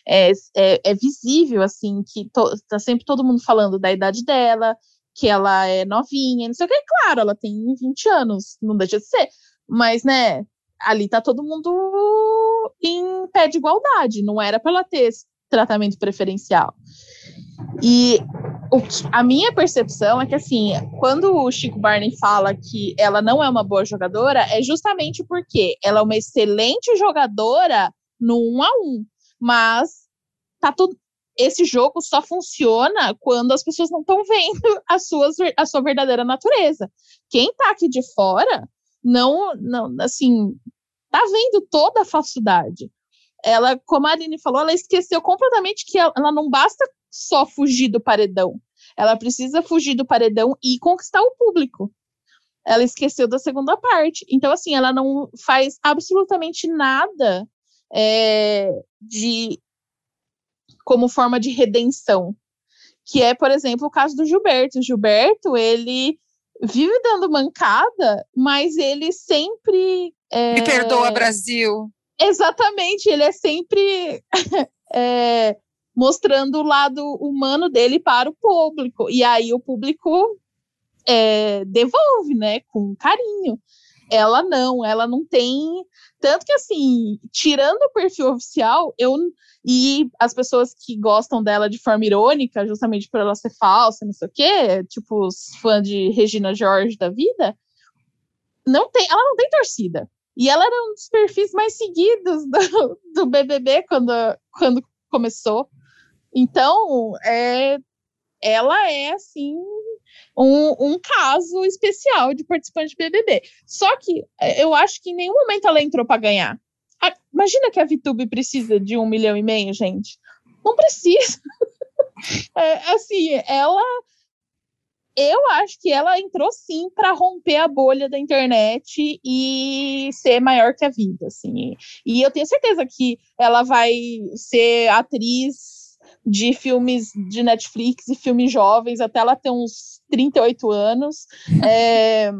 É, é, é visível, assim, que to, tá sempre todo mundo falando da idade dela, que ela é novinha, não sei o que, claro, ela tem 20 anos, não deixa de ser, mas, né, ali tá todo mundo em pé de igualdade, não era para ela ter tratamento preferencial. E o, a minha percepção é que, assim, quando o Chico Barney fala que ela não é uma boa jogadora, é justamente porque ela é uma excelente jogadora no um a um, mas tá tudo. Esse jogo só funciona quando as pessoas não estão vendo a, suas, a sua verdadeira natureza. Quem tá aqui de fora não, não assim, tá vendo toda a falsidade. Ela, como a Aline falou, ela esqueceu completamente que ela, ela não basta só fugir do paredão. Ela precisa fugir do paredão e conquistar o público. Ela esqueceu da segunda parte. Então, assim, ela não faz absolutamente nada é, de como forma de redenção. Que é, por exemplo, o caso do Gilberto. O Gilberto, ele vive dando mancada, mas ele sempre. É... Me perdoa, Brasil. Exatamente, ele é sempre é, mostrando o lado humano dele para o público. E aí o público é, devolve, né, com carinho. Ela não, ela não tem. Tanto que, assim, tirando o perfil oficial, eu. E as pessoas que gostam dela de forma irônica, justamente por ela ser falsa, não sei o quê, tipo os fãs de Regina George da vida, não tem, ela não tem torcida. E ela era um dos perfis mais seguidos do, do BBB quando, quando começou. Então, é, ela é, assim, um, um caso especial de participante de BBB. Só que é, eu acho que em nenhum momento ela entrou para ganhar. A, imagina que a VTube precisa de um milhão e meio, gente. Não precisa. é, assim, ela. Eu acho que ela entrou sim para romper a bolha da internet e ser maior que a vida, assim. E eu tenho certeza que ela vai ser atriz de filmes de Netflix e filmes jovens até ela ter uns 38 anos. É,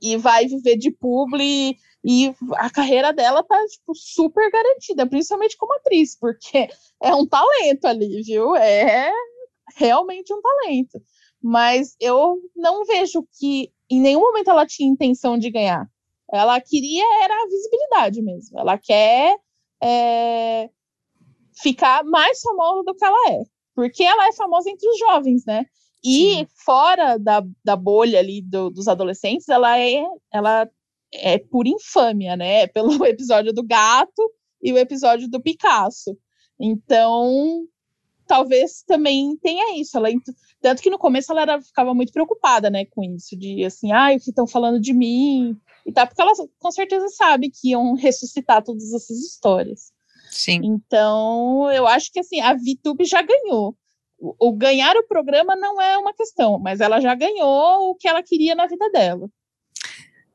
e vai viver de publi e a carreira dela tá tipo super garantida, principalmente como atriz, porque é um talento ali, viu? É realmente um talento. Mas eu não vejo que em nenhum momento ela tinha intenção de ganhar. Ela queria era a visibilidade mesmo. Ela quer é, ficar mais famosa do que ela é. Porque ela é famosa entre os jovens, né? E Sim. fora da, da bolha ali do, dos adolescentes, ela é, ela é por infâmia, né? Pelo episódio do gato e o episódio do Picasso. Então, talvez também tenha isso. Ela, tanto que no começo ela era, ficava muito preocupada, né, com isso, de assim, ai, ah, o que estão falando de mim? E tá, porque ela com certeza sabe que iam ressuscitar todas essas histórias. Sim. Então, eu acho que assim, a VTube já ganhou. O, o ganhar o programa não é uma questão, mas ela já ganhou o que ela queria na vida dela.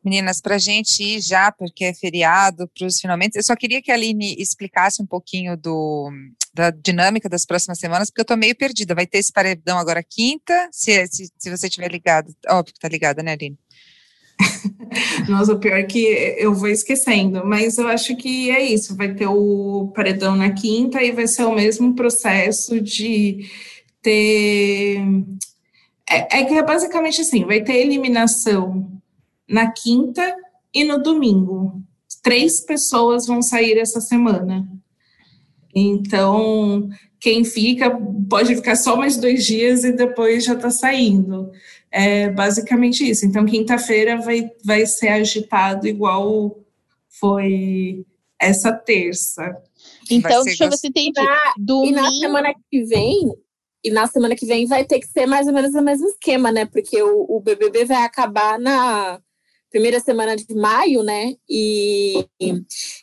Meninas, para a gente ir já, porque é feriado, para os finalmente, eu só queria que a Aline explicasse um pouquinho do, da dinâmica das próximas semanas, porque eu estou meio perdida. Vai ter esse paredão agora quinta, se, se, se você estiver ligado, óbvio que está ligada, né, Aline? Nossa, o pior é que eu vou esquecendo, mas eu acho que é isso. Vai ter o paredão na quinta e vai ser o mesmo processo de ter. É, é que é basicamente assim: vai ter eliminação na quinta e no domingo. Três pessoas vão sair essa semana. Então, quem fica pode ficar só mais dois dias e depois já está saindo. É basicamente isso. Então, quinta-feira vai, vai ser agitado igual foi essa terça. Então, deixa eu ver se entendi. E na semana que vem, e na semana que vem vai ter que ser mais ou menos o mesmo esquema, né? Porque o, o BBB vai acabar na primeira semana de maio, né? E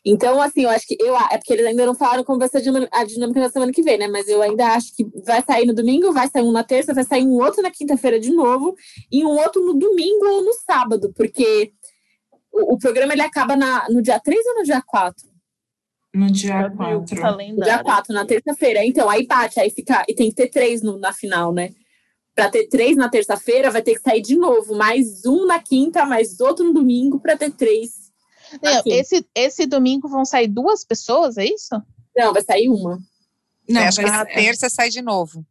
então, assim, eu acho que eu é porque eles ainda não falaram como vai ser a dinâmica na semana que vem, né? Mas eu ainda acho que vai sair no domingo, vai sair um na terça, vai sair um outro na quinta-feira de novo, e um outro no domingo ou no sábado, porque O, o, programa ele acaba na, no dia 3 ou no dia 4? No dia 4. No dia 4, na terça-feira. Então, aí bate, aí fica. E tem que ter três no, na final, né? Para ter três na terça-feira, vai ter que sair de novo. Mais um na quinta, mais outro no domingo, para ter três. Não, esse, esse domingo vão sair duas pessoas, é isso? Não, vai sair uma. Não, acho que na terça sai de novo.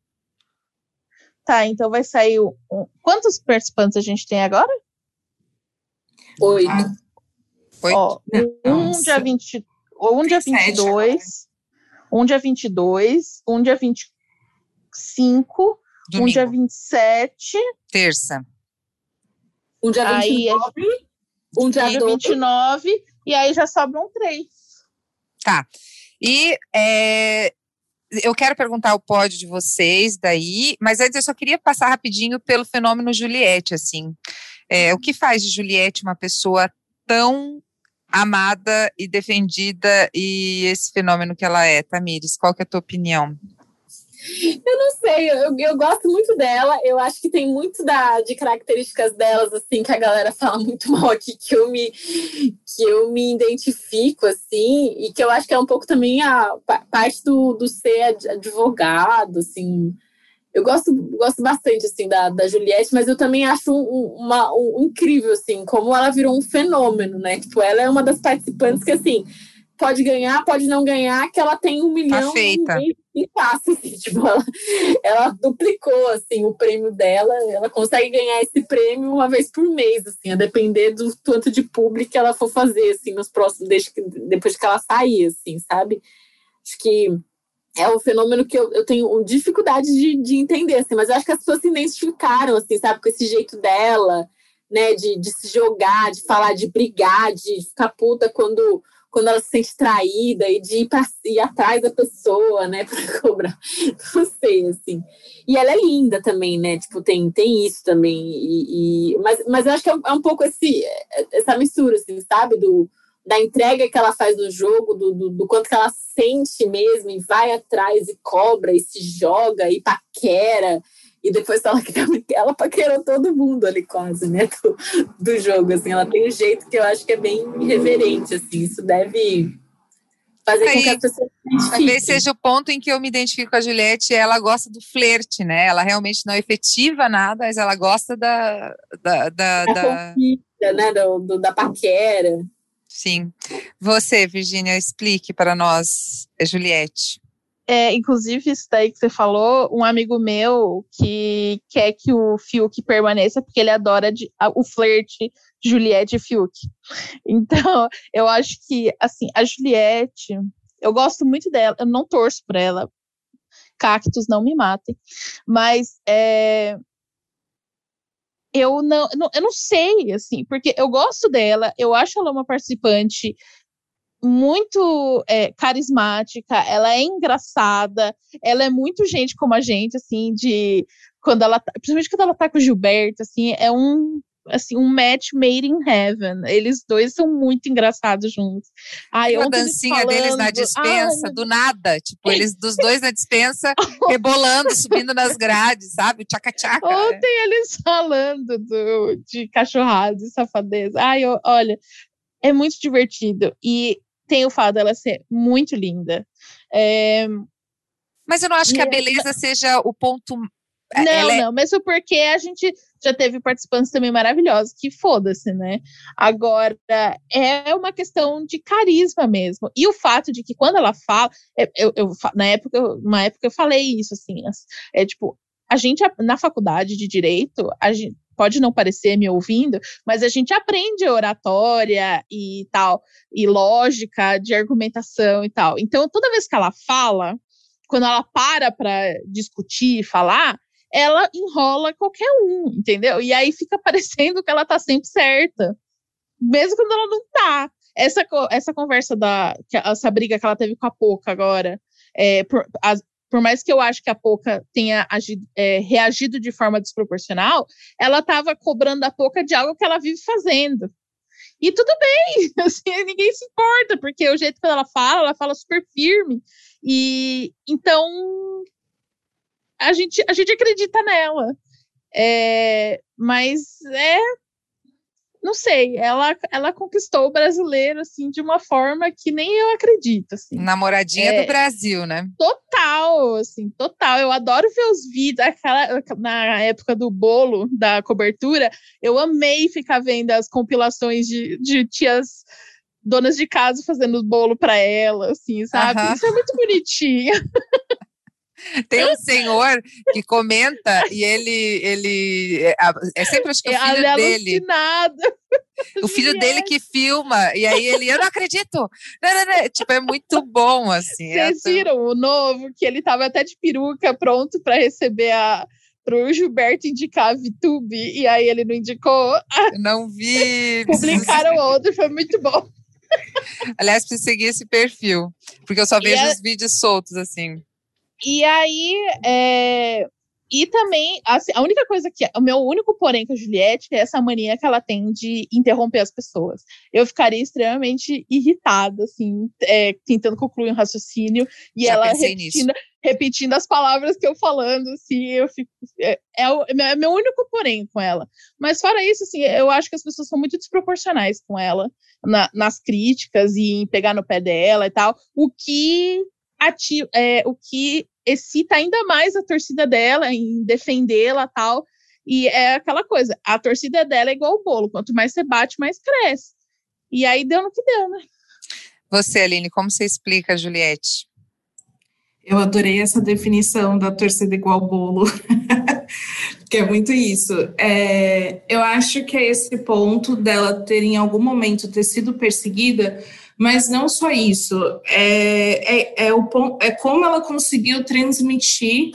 Tá, então vai sair. Um... Quantos participantes a gente tem agora? Oito. Ah. Oito. Ó, um Nossa. dia 20, um dia 22, um dia 22, um dia 25, Domingo. um dia 27. Terça. Um dia 29, aí, um dia 29, e aí já sobram três. Tá. E é, eu quero perguntar o pódio de vocês daí, mas antes eu só queria passar rapidinho pelo fenômeno Juliette, assim. É, o que faz de Juliette uma pessoa tão amada e defendida e esse fenômeno que ela é, Tamires? Qual que é a tua opinião? Eu não sei, eu, eu gosto muito dela. Eu acho que tem muito da, de características delas, assim, que a galera fala muito mal aqui, que eu me, que eu me identifico, assim, e que eu acho que é um pouco também a parte do, do ser advogado, assim. Eu gosto, gosto bastante, assim, da, da Juliette, mas eu também acho um, uma, um, incrível, assim, como ela virou um fenômeno, né? Tipo, ela é uma das participantes que, assim, pode ganhar, pode não ganhar, que ela tem um milhão tá e, e passa, assim, tipo, ela, ela, duplicou, assim, o prêmio dela, ela consegue ganhar esse prêmio uma vez por mês, assim, a depender do tanto de público que ela for fazer, assim, nos próximos, desde que, depois que ela sair, assim, sabe? Acho que é um fenômeno que eu, eu tenho dificuldade de, de entender, assim, mas eu acho que as pessoas se identificaram, assim, sabe, com esse jeito dela, né, de, de se jogar, de falar, de brigar, de ficar puta quando quando ela se sente traída e de ir, pra, ir atrás da pessoa, né, para cobrar. Não sei, assim. E ela é linda também, né? Tipo, tem, tem isso também. E, e mas, mas eu acho que é um, é um, pouco esse, essa mistura, assim, sabe? Do, da entrega que ela faz no jogo, do, do, do, quanto que ela sente mesmo e vai atrás e cobra e se joga e paquera e depois fala que ela paquerou todo mundo ali quase, né, do, do jogo, assim, ela tem um jeito que eu acho que é bem irreverente, assim, isso deve fazer Aí, com que as pessoas se Talvez seja o ponto em que eu me identifico com a Juliette, ela gosta do flerte, né, ela realmente não efetiva nada, mas ela gosta da... Da, da, da... Conquista, né, do, do, da paquera. Sim. Você, Virginia, explique para nós, Juliette. É, inclusive, isso daí que você falou, um amigo meu que quer que o Fiuk permaneça, porque ele adora de, a, o flerte Juliette e Fiuk. Então, eu acho que, assim, a Juliette, eu gosto muito dela, eu não torço por ela. Cactos não me matem. Mas é, eu não, eu não sei, assim, porque eu gosto dela, eu acho ela uma participante muito é, carismática, ela é engraçada, ela é muito gente como a gente, assim, de quando ela, tá, principalmente quando ela tá com o Gilberto, assim, é um assim, um match made in heaven. Eles dois são muito engraçados juntos. Ai, a dancinha falando, deles na dispensa, ai, do nada, tipo, eles dos dois na dispensa, rebolando, subindo nas grades, sabe? Tchaca-tchaca. Ontem eles falando do, de cachorrada e safadeza. Ai, eu, olha, é muito divertido. E tem o fato dela ser muito linda. É... Mas eu não acho que a beleza seja o ponto. É, não, é... não, mesmo porque a gente já teve participantes também maravilhosos, que foda-se, né? Agora, é uma questão de carisma mesmo. E o fato de que quando ela fala, é, eu, eu, na época, uma época eu falei isso, assim, é tipo, a gente, na faculdade de Direito, a gente, pode não parecer me ouvindo, mas a gente aprende oratória e tal, e lógica de argumentação e tal. Então, toda vez que ela fala, quando ela para para discutir e falar, ela enrola qualquer um, entendeu? E aí fica parecendo que ela tá sempre certa, mesmo quando ela não tá. Essa, essa conversa da. Essa briga que ela teve com a Poca agora, é, por, as, por mais que eu acho que a Poca tenha agido, é, reagido de forma desproporcional, ela estava cobrando a Poca de algo que ela vive fazendo. E tudo bem, assim, ninguém se importa, porque o jeito que ela fala, ela fala super firme. E então a gente, a gente acredita nela. É, mas é. Não sei, ela, ela conquistou o brasileiro, assim, de uma forma que nem eu acredito, assim. Namoradinha é, do Brasil, né? Total, assim, total. Eu adoro ver os vídeos, aquela, na época do bolo, da cobertura, eu amei ficar vendo as compilações de, de tias donas de casa fazendo bolo para ela, assim, sabe? Isso é muito bonitinho. Tem um senhor que comenta e ele, ele é, é sempre acho que o filho é dele. O filho dele que filma, e aí ele, eu não acredito. Tipo, é muito bom, assim. Vocês viram o novo, que ele tava até de peruca pronto para receber a, pro Gilberto indicar a VTube, e aí ele não indicou. Não vi. Publicaram outro, foi muito bom. Aliás, preciso seguir esse perfil, porque eu só vejo é... os vídeos soltos, assim. E aí, é, e também, assim, a única coisa que. O meu único porém com a Juliette é essa mania que ela tem de interromper as pessoas. Eu ficaria extremamente irritada, assim, é, tentando concluir um raciocínio e Já ela repetindo, repetindo as palavras que eu falando, assim, eu fico. É, é, o, é meu único porém com ela. Mas fora isso, assim, eu acho que as pessoas são muito desproporcionais com ela na, nas críticas e em pegar no pé dela e tal. O que ativo, é, o que excita ainda mais a torcida dela em defendê-la tal. E é aquela coisa, a torcida dela é igual o bolo, quanto mais você bate, mais cresce. E aí deu no que deu, né? Você, Aline, como você explica a Juliette? Eu adorei essa definição da torcida igual bolo, que é muito isso. É, eu acho que é esse ponto dela ter em algum momento ter sido perseguida mas não só isso, é, é, é, o, é como ela conseguiu transmitir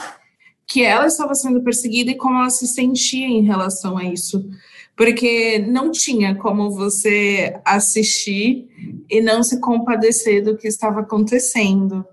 que ela estava sendo perseguida e como ela se sentia em relação a isso. Porque não tinha como você assistir e não se compadecer do que estava acontecendo.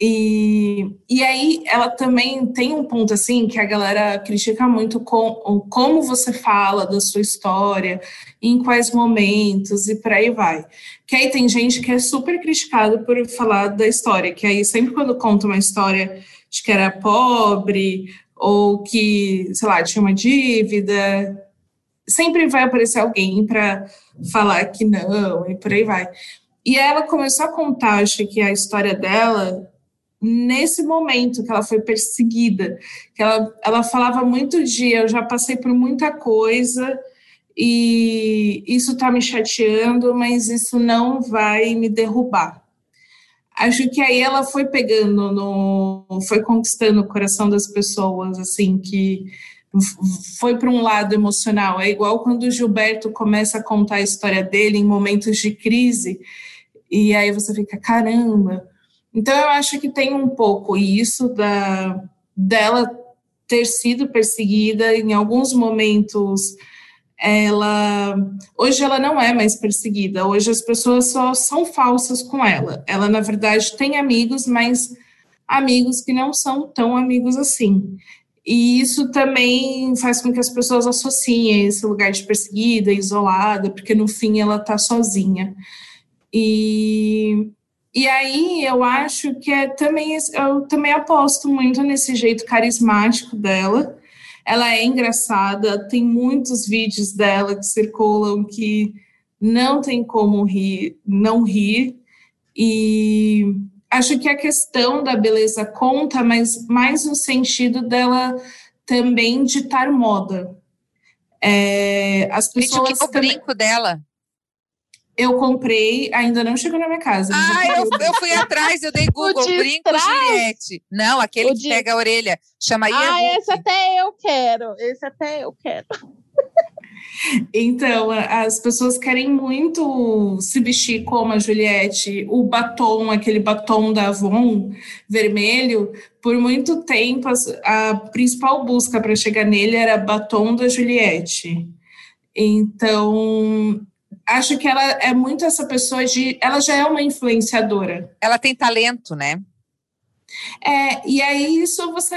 E, e aí ela também tem um ponto assim que a galera critica muito com como você fala da sua história, em quais momentos e por aí vai. Que aí tem gente que é super criticada por falar da história, que aí sempre quando conta uma história de que era pobre ou que, sei lá, tinha uma dívida, sempre vai aparecer alguém para falar que não e por aí vai. E ela começou a contar, acho que a história dela nesse momento que ela foi perseguida, que ela, ela falava muito de eu já passei por muita coisa e isso está me chateando, mas isso não vai me derrubar. Acho que aí ela foi pegando no, foi conquistando o coração das pessoas, assim, que foi para um lado emocional. É igual quando o Gilberto começa a contar a história dele em momentos de crise, e aí você fica, caramba, então, eu acho que tem um pouco isso da, dela ter sido perseguida em alguns momentos. Ela hoje ela não é mais perseguida. Hoje as pessoas só são falsas com ela. Ela na verdade tem amigos, mas amigos que não são tão amigos assim. E isso também faz com que as pessoas associem esse lugar de perseguida, isolada, porque no fim ela está sozinha. E e aí eu acho que é também eu também aposto muito nesse jeito carismático dela. Ela é engraçada, tem muitos vídeos dela que circulam que não tem como rir, não rir. E acho que a questão da beleza conta, mas mais no sentido dela também ditar moda. É, as pessoas Gente, o também... brinco dela. Eu comprei, ainda não chegou na minha casa. Ah, eu, eu, fui atrás, eu dei Google, brinco Juliette. Não, aquele o que de... pega a orelha. Chama Ah, esse até eu quero. Esse até eu quero. Então, as pessoas querem muito se vestir como a Juliette, o batom, aquele batom da Avon vermelho, por muito tempo a principal busca para chegar nele era batom da Juliette. Então, acho que ela é muito essa pessoa de. Ela já é uma influenciadora. Ela tem talento, né? É, e aí isso você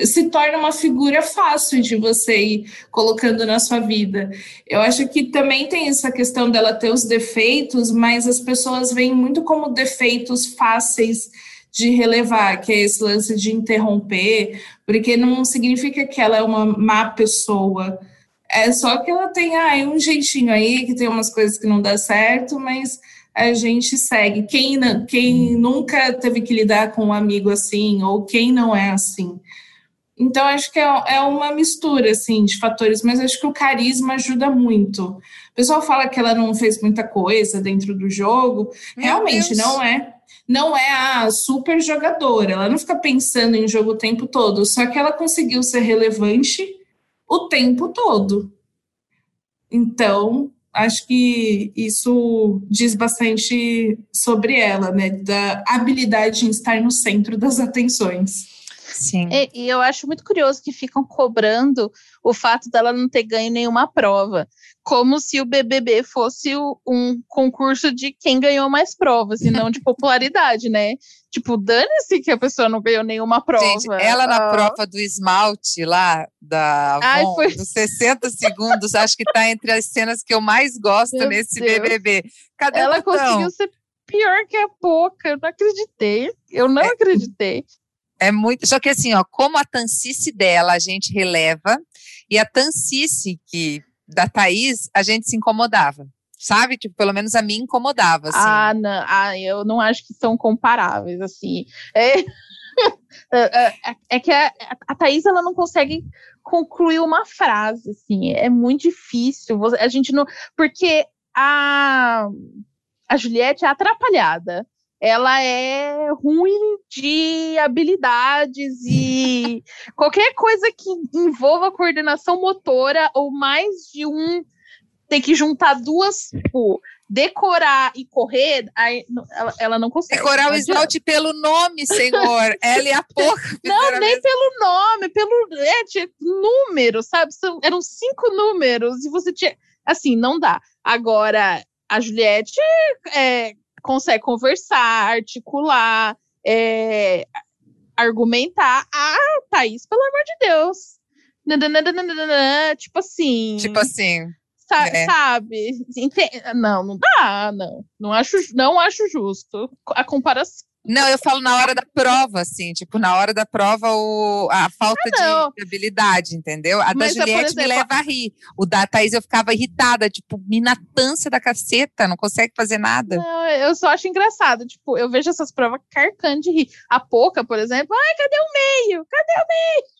se torna uma figura fácil de você ir colocando na sua vida. Eu acho que também tem essa questão dela ter os defeitos, mas as pessoas veem muito como defeitos fáceis de relevar, que é esse lance de interromper, porque não significa que ela é uma má pessoa É só que ela tem ah, um jeitinho aí, que tem umas coisas que não dá certo, mas a gente segue. Quem, quem nunca teve que lidar com um amigo assim, ou quem não é assim. Então, acho que é, é uma mistura, assim, de fatores, mas acho que o carisma ajuda muito. O pessoal fala que ela não fez muita coisa dentro do jogo. Meu Realmente, Deus. não é. Não é a super jogadora. Ela não fica pensando em jogo o tempo todo. Só que ela conseguiu ser relevante o tempo todo. Então, acho que isso diz bastante sobre ela, né? Da habilidade em estar no centro das atenções. Sim. E, e, eu acho muito curioso que ficam cobrando o fato dela não ter ganho nenhuma prova. Como se o BBB fosse o, um concurso de quem ganhou mais provas, e não de popularidade, né? Tipo, dane-se que a pessoa não ganhou nenhuma prova. Gente, ela na ah. prova do esmalte lá, da Avon, foi... dos 60 segundos, acho que tá entre as cenas que eu mais gosto Meu nesse Deus. BBB. Cadê ela conseguiu ser pior que a Poca, eu não acreditei. Eu não é. acreditei. É muito. Só que assim, ó, como a tancice dela a gente releva, e a tancice que, da Thaís, a gente se incomodava. Sabe? Tipo, pelo menos a mim incomodava. Assim. Ah, não, ah, eu não acho que são comparáveis, assim. É, é, é, é que a, a Thaís ela não consegue concluir uma frase, assim. É muito difícil. A gente não. Porque a, a Juliette é atrapalhada ela é ruim de habilidades e qualquer coisa que envolva coordenação motora ou mais de um tem que juntar duas, tipo, decorar e correr, aí ela, ela não consegue. Decorar o esmalte pelo nome, senhor. ela e a porra. Não, nem pelo nome, pelo é, tinha número, sabe? São, eram cinco números e você tinha. Assim, não dá. Agora, a Juliette é, consegue conversar, articular, é, argumentar. Ah, Thaís, pelo amor de Deus. Tipo assim. Tipo assim. Sa é. Sabe? Não, não dá, não. Não acho, não acho justo a comparação. Não, eu falo na hora da prova, assim, tipo, na hora da prova, o, a falta ah, de habilidade, entendeu? A Mas, da Juliette exemplo, me leva a rir. O da Thaís eu ficava irritada, tipo, minatância da caceta, não consegue fazer nada. Não, eu só acho engraçado, tipo, eu vejo essas provas carcando de rir. A Poca, por exemplo, ai, cadê o meio? Cadê o meio?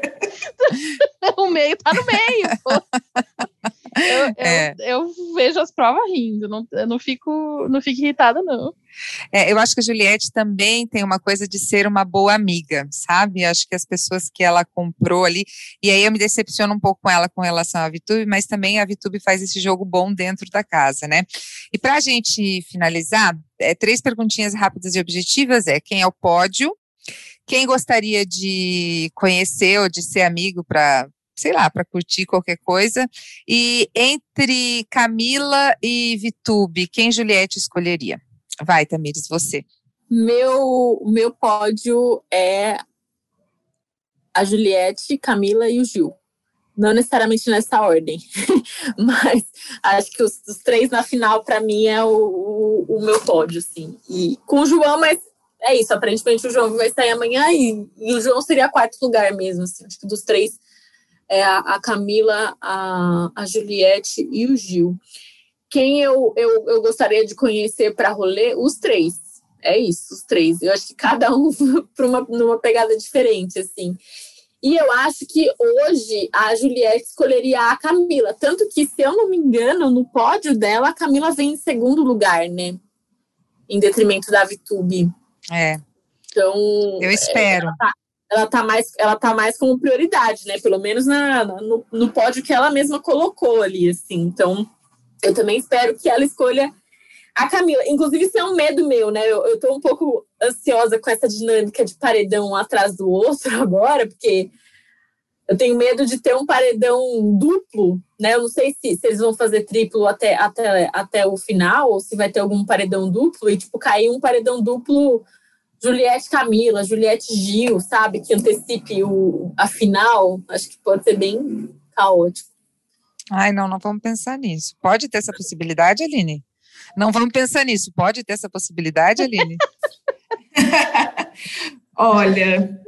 o meio tá no meio, pô. Eu, é. eu, eu, vejo as provas rindo, não, eu não fico, não fico irritada, não. É, eu acho que a Juliette também tem uma coisa de ser uma boa amiga, sabe? Acho que as pessoas que ela comprou ali, e aí eu me decepciono um pouco com ela com relação à Vitube, mas também a Vitube faz esse jogo bom dentro da casa, né? E para a gente finalizar, é, três perguntinhas rápidas e objetivas: é quem é o pódio, quem gostaria de conhecer ou de ser amigo para sei lá, para curtir qualquer coisa. E entre Camila e Vitube, quem Juliette escolheria? Vai, Tamires, você. Meu, meu pódio é a Juliette, Camila e o Gil. Não necessariamente nessa ordem, mas acho que os, os três na final, para mim, é o, o, o, meu pódio, assim. E com o João, mas é isso, aparentemente o João vai sair amanhã e, e o João seria quarto lugar mesmo, assim. Acho que dos três é a, a Camila, a, a Juliette e o Gil. Quem eu, eu, eu gostaria de conhecer para rolê? Os três. É isso, os três. Eu acho que cada um para uma numa pegada diferente, assim. E eu acho que hoje a Juliette escolheria a Camila. Tanto que, se eu não me engano, no pódio dela, a Camila vem em segundo lugar, né? Em detrimento da Vitube. É. Então. Eu espero. Ela tá, ela tá mais, ela tá mais como prioridade, né? Pelo menos na, no, no pódio que ela mesma colocou ali, assim. Então, eu também espero que ela escolha a Camila. Inclusive, isso é um medo meu, né? Eu, eu tô um pouco ansiosa com essa dinâmica de paredão um atrás do outro agora, porque eu tenho medo de ter um paredão duplo, né? Eu não sei se, se eles vão fazer triplo até, até, até o final, ou se vai ter algum paredão duplo, e tipo, cair um paredão duplo Juliette Camila, Juliette Gil, sabe? Que antecipe o, a final. Acho que pode ser bem caótico. Ai, não, não vamos pensar nisso. Pode ter essa possibilidade, Aline? Não vamos pensar nisso. Pode ter essa possibilidade, Aline? Olha,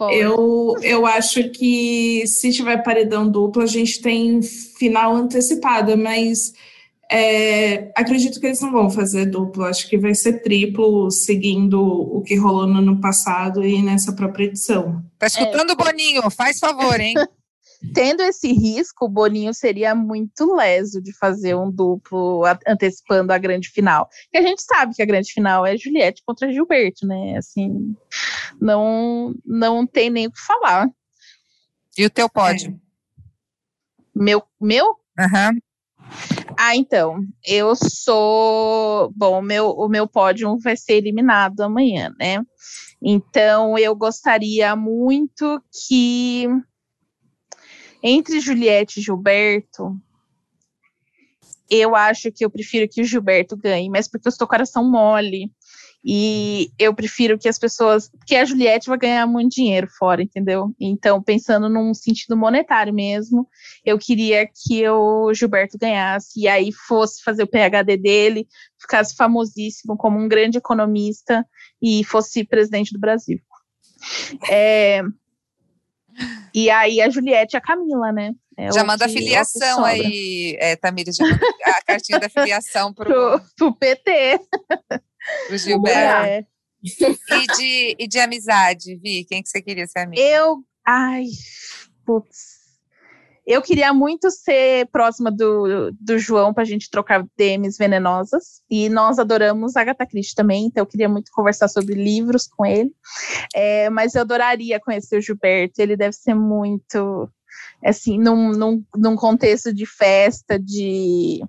Eu, eu acho que se tiver paredão duplo, a gente tem final antecipada, mas é, acredito que eles não vão fazer duplo. Acho que vai ser triplo, seguindo o que rolou no ano passado e nessa própria edição. Tá escutando, é. Boninho? Faz favor, hein? Tendo esse risco, o Boninho seria muito leso de fazer um duplo antecipando a grande final. Que a gente sabe que a grande final é Juliette contra Gilberto, né? Assim, não, não tem nem o que falar. E o teu pódio? É. Meu? Meu? Uhum. Ah, então, eu sou. Bom, meu, o meu pódio vai ser eliminado amanhã, né? Então, eu gostaria muito que entre Juliette e Gilberto, eu acho que eu prefiro que o Gilberto ganhe, mas porque eu estou coração mole. E eu prefiro que as pessoas. que a Juliette vai ganhar muito dinheiro fora, entendeu? Então, pensando num sentido monetário mesmo, eu queria que o Gilberto ganhasse e aí fosse fazer o PhD dele, ficasse famosíssimo como um grande economista e fosse presidente do Brasil. É, e aí a Juliette e a Camila, né? É já manda a filiação aí, é, Tamires, já manda a cartinha da filiação pro, pro, pro PT. Pro Gilberto. É. E, de, e de amizade, Vi? Quem que você queria ser amiga? Eu. Ai, putz. Eu queria muito ser próxima do, do João para a gente trocar DMs venenosas. E nós adoramos Agatha Christie também, então eu queria muito conversar sobre livros com ele. É, mas eu adoraria conhecer o Gilberto, ele deve ser muito, assim, num, num, num contexto de festa, de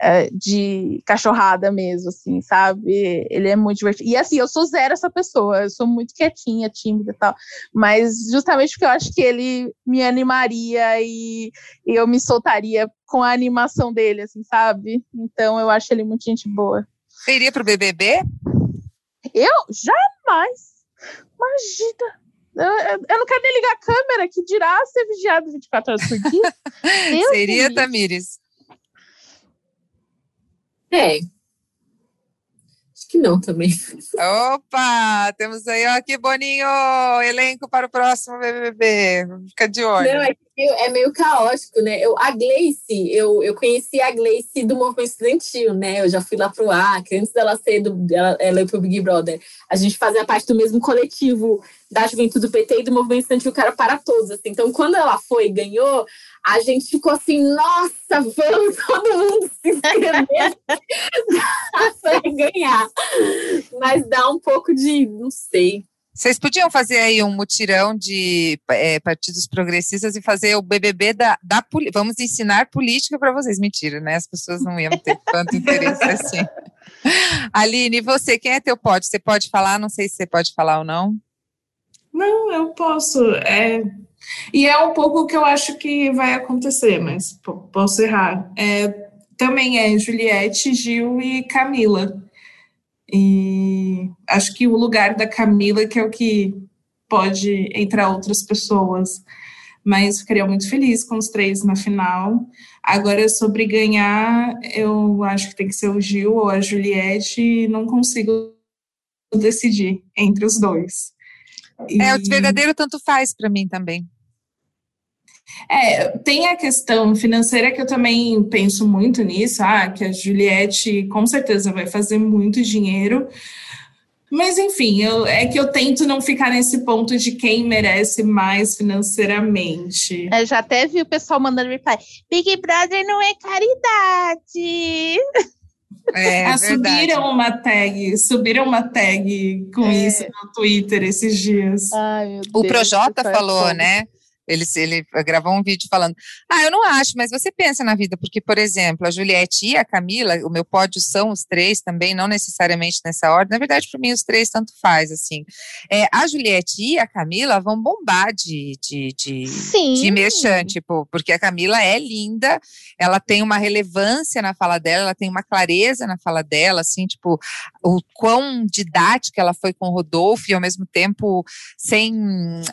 é, de cachorrada mesmo, assim, sabe? Ele é muito divertido. E assim, eu sou zero essa pessoa, eu sou muito quietinha, tímida e tal. Mas justamente porque eu acho que ele me animaria e, e eu me soltaria com a animação dele, assim, sabe? Então eu acho ele muito gente boa. Você iria pro BBB? Eu? Jamais! Imagina! Eu, eu, não quero nem ligar a câmera, que dirá ser vigiado 24 horas por dia. Seria, Tamires? É. Acho que não também. Opa! Temos aí, ó, que boninho! Elenco para o próximo BBB. Fica de olho. Não, é, é meio caótico, né? Eu, a Gleice, eu, eu conheci a Gleice do movimento estudantil, né? Eu já fui lá pro Acre, antes dela ser do, ela, ela ir pro Big Brother. A gente fazia parte do mesmo coletivo da juventude do PT e do movimento estudantil Cara para Todos. Assim. Então, quando ela foi e ganhou, a gente ficou assim, nossa, vamos todo mundo se inscrever para ganhar. Mas dá um pouco de, não sei. Vocês podiam fazer aí um mutirão de é, partidos progressistas e fazer o BBB da, da vamos ensinar política para vocês. Mentira, né? As pessoas não iam ter tanto interesse assim. Aline, você, quem é teu pote? Você pode falar? Não sei se você pode falar ou não. Não, eu posso. É, e é um pouco o que eu acho que vai acontecer, mas posso errar. É, também é Juliette, Gil e Camila. E acho que o lugar da Camila que é o que pode entrar outras pessoas. Mas ficaria muito feliz com os três na final. Agora, sobre ganhar, eu acho que tem que ser o Gil ou a Juliette, e não consigo decidir entre os dois. E... É, o verdadeiro tanto faz para mim também. É, tem a questão financeira que eu também penso muito nisso, ah, que a Juliette com certeza vai fazer muito dinheiro. Mas enfim, eu, é que eu tento não ficar nesse ponto de quem merece mais financeiramente. Eu é, já até vi o pessoal mandando me falar: Big Brother não é caridade. É, ah, subiram uma tag, subiram uma tag com é. isso no Twitter esses dias. Ai, o Projota falou, né? Ele, ele gravou um vídeo falando: Ah, eu não acho, mas você pensa na vida, porque, por exemplo, a Juliette e a Camila, o meu pódio são os três também, não necessariamente nessa ordem. Na verdade, para mim, os três tanto faz, assim. É, a Juliette e a Camila vão bombar de, de, de, Sim. de merchan, tipo, porque a Camila é linda, ela tem uma relevância na fala dela, ela tem uma clareza na fala dela, assim, tipo, o quão didática ela foi com o Rodolfo e ao mesmo tempo sem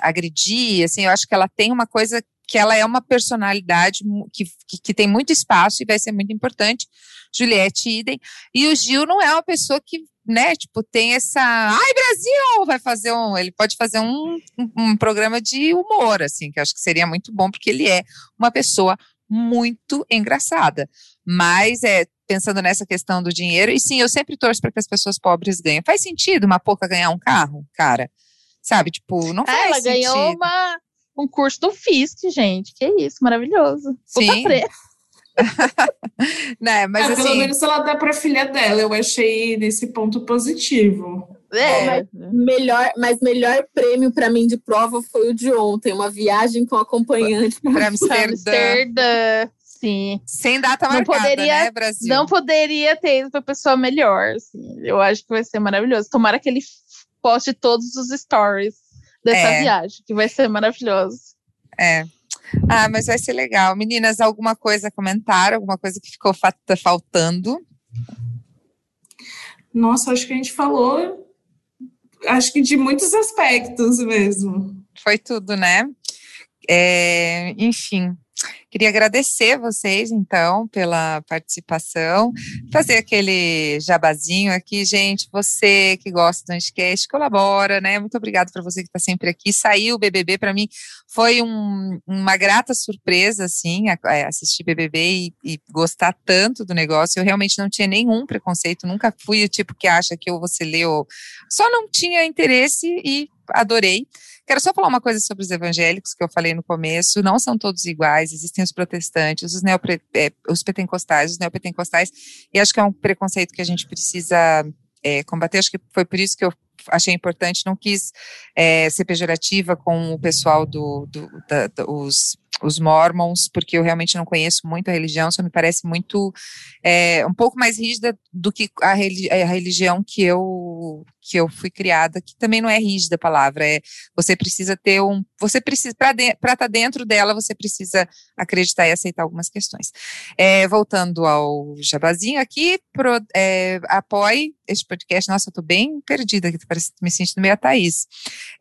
agredir, assim, eu acho que ela tem tem uma coisa que ela é uma personalidade que, que, que, tem muito espaço e vai ser muito importante. Juliette idem. E o Gil não é uma pessoa que, né, tipo, tem essa. Ai, Brasil! Vai fazer um. Ele pode fazer um, um, um programa de humor, assim, que eu acho que seria muito bom, porque ele é uma pessoa muito engraçada. Mas é pensando nessa questão do dinheiro, e sim, eu sempre torço para que as pessoas pobres ganhem. Faz sentido uma pouca ganhar um carro, cara? Sabe, tipo, não faz ela sentido. Ela ganhou uma, um curso do FISC, gente. Que isso, maravilhoso. Sim. né, mas é, assim, pelo menos ela dá para filha dela. Eu achei desse ponto positivo. É, mas melhor, mas melhor prêmio para mim de prova foi o de ontem, uma viagem com acompanhante para Amsterdã. Sim. Sem data marcada, não poderia, né, Brasil? Não poderia ter ido para pessoa melhor. Assim. Eu acho que vai ser maravilhoso. Tomara que ele poste todos os stories dessa é. viagem, que vai ser maravilhoso. É. Ah, mas vai ser legal. Meninas, alguma coisa a comentar? Alguma coisa que ficou faltando? Nossa, acho que a gente falou acho que de muitos aspectos mesmo. Foi tudo, né? É, enfim, Queria agradecer vocês, então, pela participação, fazer aquele jabazinho aqui, gente. Você que gosta do Anticast, colabora, né? Muito obrigada para você que está sempre aqui. Saiu o BBB, para mim foi um, uma grata surpresa, assim, é, assistir BBB e, e, gostar tanto do negócio. Eu realmente não tinha nenhum preconceito, nunca fui o tipo que acha que eu vou ser leu. Só não tinha interesse e adorei. Quero só falar uma coisa sobre os evangélicos que eu falei no começo. Não são todos iguais, existem os protestantes, os, neopre, é, os pentecostais, os neopentecostais, e acho que é um preconceito que a gente precisa é, combater. Acho que foi por isso que eu achei importante, não quis é, ser pejorativa com o pessoal do, do da, os mormons, porque eu realmente não conheço muito a religião, só me parece muito é, um pouco mais rígida do que a, religi a, religião que eu que eu fui criada, que também não é rígida a palavra, é você precisa ter um, você precisa para estar tá dentro dela, você precisa acreditar e aceitar algumas questões. É, voltando ao jabazinho aqui, pro, é, apoie este podcast. Nossa, eu tô bem perdida aqui, parece me sentindo meio a Thaís.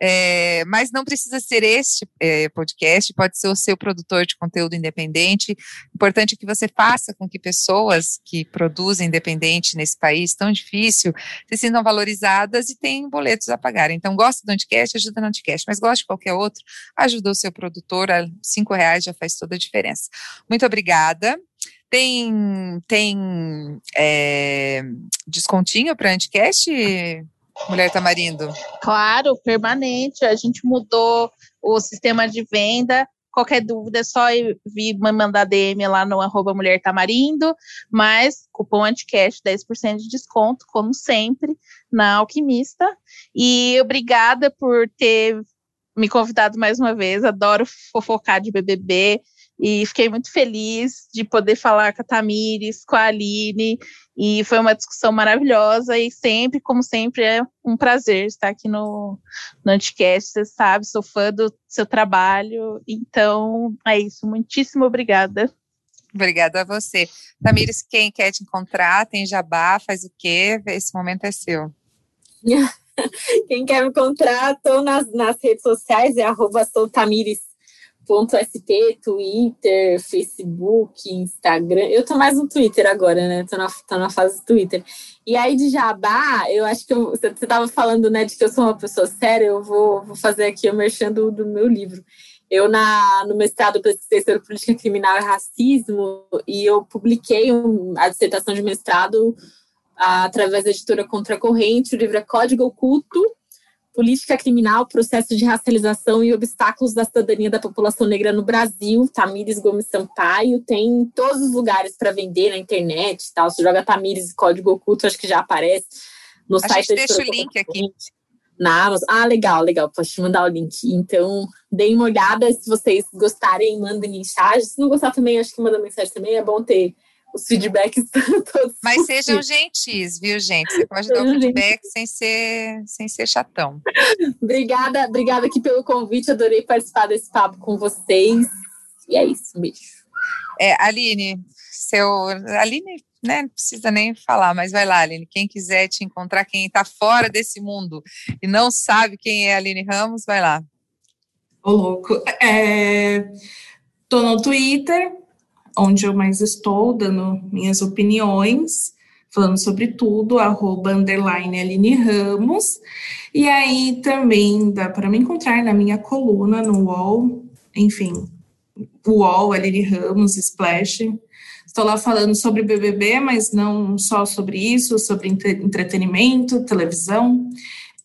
É, mas não precisa ser este é, podcast, pode ser o seu produtor de conteúdo independente. Importante que você faça com que pessoas que produzem independente nesse país tão difícil se sintam valorizadas e tenham boletos a pagar. Então, gosta do Anticast, ajuda no Anticast, mas gosta de qualquer outro, ajuda o seu produtor, a cinco reais já faz toda a diferença. Muito obrigada. Tem, tem é, descontinho para Anticast, Mulher Tamarindo? Claro, permanente. A gente mudou o sistema de venda. Qualquer dúvida é só vir mandar DM lá no arroba Mulher Tamarindo, mas cupom Anticast 10% de desconto, como sempre, na Alquimista. E obrigada por ter me convidado mais uma vez. Adoro fofocar de BBB. E fiquei muito feliz de poder falar com a Tamires, com a Aline, e foi uma discussão maravilhosa. E sempre, como sempre, é um prazer estar aqui no, no Anticast. Você sabe, sou fã do seu trabalho. Então, é isso. Muitíssimo obrigada. Obrigada a você. Tamires, quem quer te encontrar, tem jabá, faz o quê? Esse momento é seu. Quem quer me encontrar, estou nas, nas redes sociais, é arroba Tamires .sp, Twitter, Facebook, Instagram. Eu tô mais no Twitter agora, né? Tô na, tô na fase do Twitter. E aí de jabá, eu acho que eu, você tava falando, né, de que eu sou uma pessoa séria, eu vou, vou fazer aqui o merchan do, meu livro. Eu, na, no mestrado, pesquisei sobre política criminal e racismo, e eu publiquei um, a dissertação de mestrado através da editora Contracorrente, o livro é Código Oculto, Política Criminal, Processo de Racialização e Obstáculos da Cidadania da População Negra no Brasil, Tamires Gomes Sampaio, tem em todos os lugares para vender na internet tal. Se joga Tamires Código Oculto, acho que já aparece no A site. A gente deixa o link aqui. Na Amazon. Ah, legal, legal. Posso te mandar o link. Então, deem uma olhada. Se vocês gostarem, mandem mensagem. Se não gostar também, acho que manda mensagem também. É bom ter os feedbacks todos. Mas sejam gentis, viu, gente? Você pode dar um feedback sem ser, sem ser chatão. obrigada, obrigada aqui pelo convite. Adorei participar desse papo com vocês. E é isso, beijo. É, Aline, seu. Aline, né? Não precisa nem falar, mas vai lá, Aline. Quem quiser te encontrar, quem está fora desse mundo e não sabe quem é Aline Ramos, vai lá. Ô, louco. É Estou no Twitter, onde eu mais estou dando minhas opiniões, falando sobre tudo, arroba underline Aline Ramos. E aí também dá para me encontrar na minha coluna no UOL, enfim, UOL, Aline Ramos, Splash. Estou lá falando sobre BBB, mas não só sobre isso, sobre entretenimento, televisão.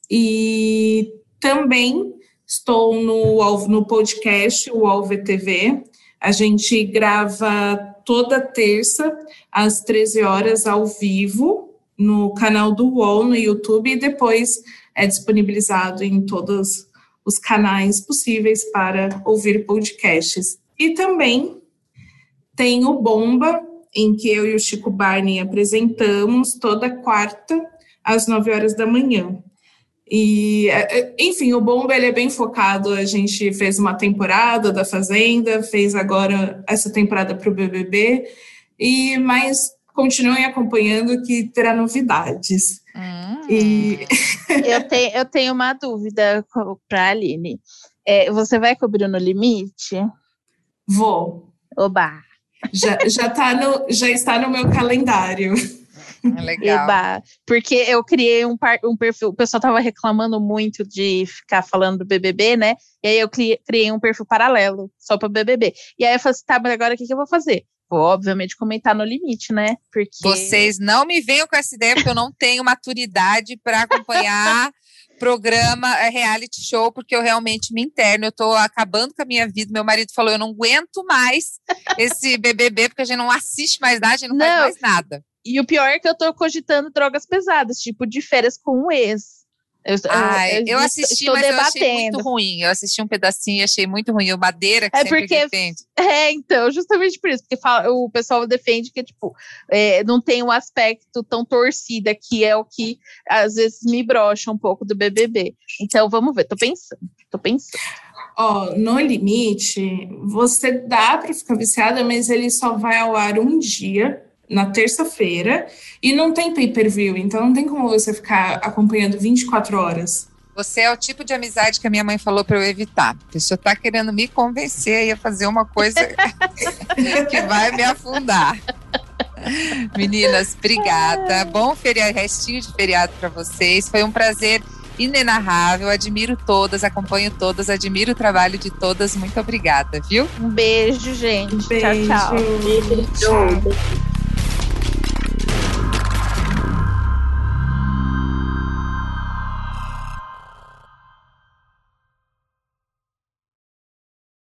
E também estou no, no podcast, o UOL VTV. A gente grava toda terça, às 13 horas, ao vivo, no canal do UOL no YouTube, e depois é disponibilizado em todos os canais possíveis para ouvir podcasts. E também tem o Bomba, em que eu e o Chico Barney apresentamos toda quarta, às 9 horas da manhã. E, é, é, enfim, o Bomba ele é bem focado. A gente fez uma temporada da Fazenda, fez agora essa temporada para o BBB, e mas continuem acompanhando que terá novidades. Hum. E... eu, tenho, eu tenho uma dúvida para a Aline. É, você vai cobrir no limite? Vou. Oba! Já, já, tá no, já está no meu calendário. É legal. Eba, porque eu criei um, par, um perfil, o pessoal tava reclamando muito de ficar falando do BBB, né? E aí eu criei, um perfil paralelo, só para BBB. E aí eu falei assim, tá, mas agora o que, que eu vou fazer? Vou, obviamente, comentar no limite, né? Porque... Vocês não me venham com essa ideia, porque eu não tenho maturidade para acompanhar programa, é, reality show, porque eu realmente me interno, eu tô acabando com a minha vida. Meu marido falou: eu não aguento mais esse BBB, porque a gente não assiste mais nada, a gente não, não. faz mais nada. E o pior é que eu tô cogitando drogas pesadas, tipo de férias com um ex. Eu, Ai, eu, eu assisti, mas debatendo. eu achei muito ruim. Eu assisti um pedacinho e achei muito ruim. O Madeira que é sempre porque, defende. É, então, justamente por isso. Porque fala, o pessoal defende que, tipo, é, não tem um aspecto tão torcida, que é o que às vezes me brocha um pouco do BBB. Então, vamos ver. Tô pensando, tô pensando. Ó, oh, no limite, você dá para ficar viciada, mas ele só vai ao ar um dia na terça-feira e não tem pay-per-view, então não tem como você ficar acompanhando 24 horas. Você é o tipo de amizade que a minha mãe falou para eu evitar. A pessoa tá querendo me convencer a fazer uma coisa que vai me afundar. Meninas, obrigada. Bom feriado, restinho de feriado para vocês. Foi um prazer inenarrável. Admiro todas, acompanho todas, admiro o trabalho de todas. Muito obrigada, viu? Um beijo, gente. Um beijo. Tchau, tchau. Beijo. tchau.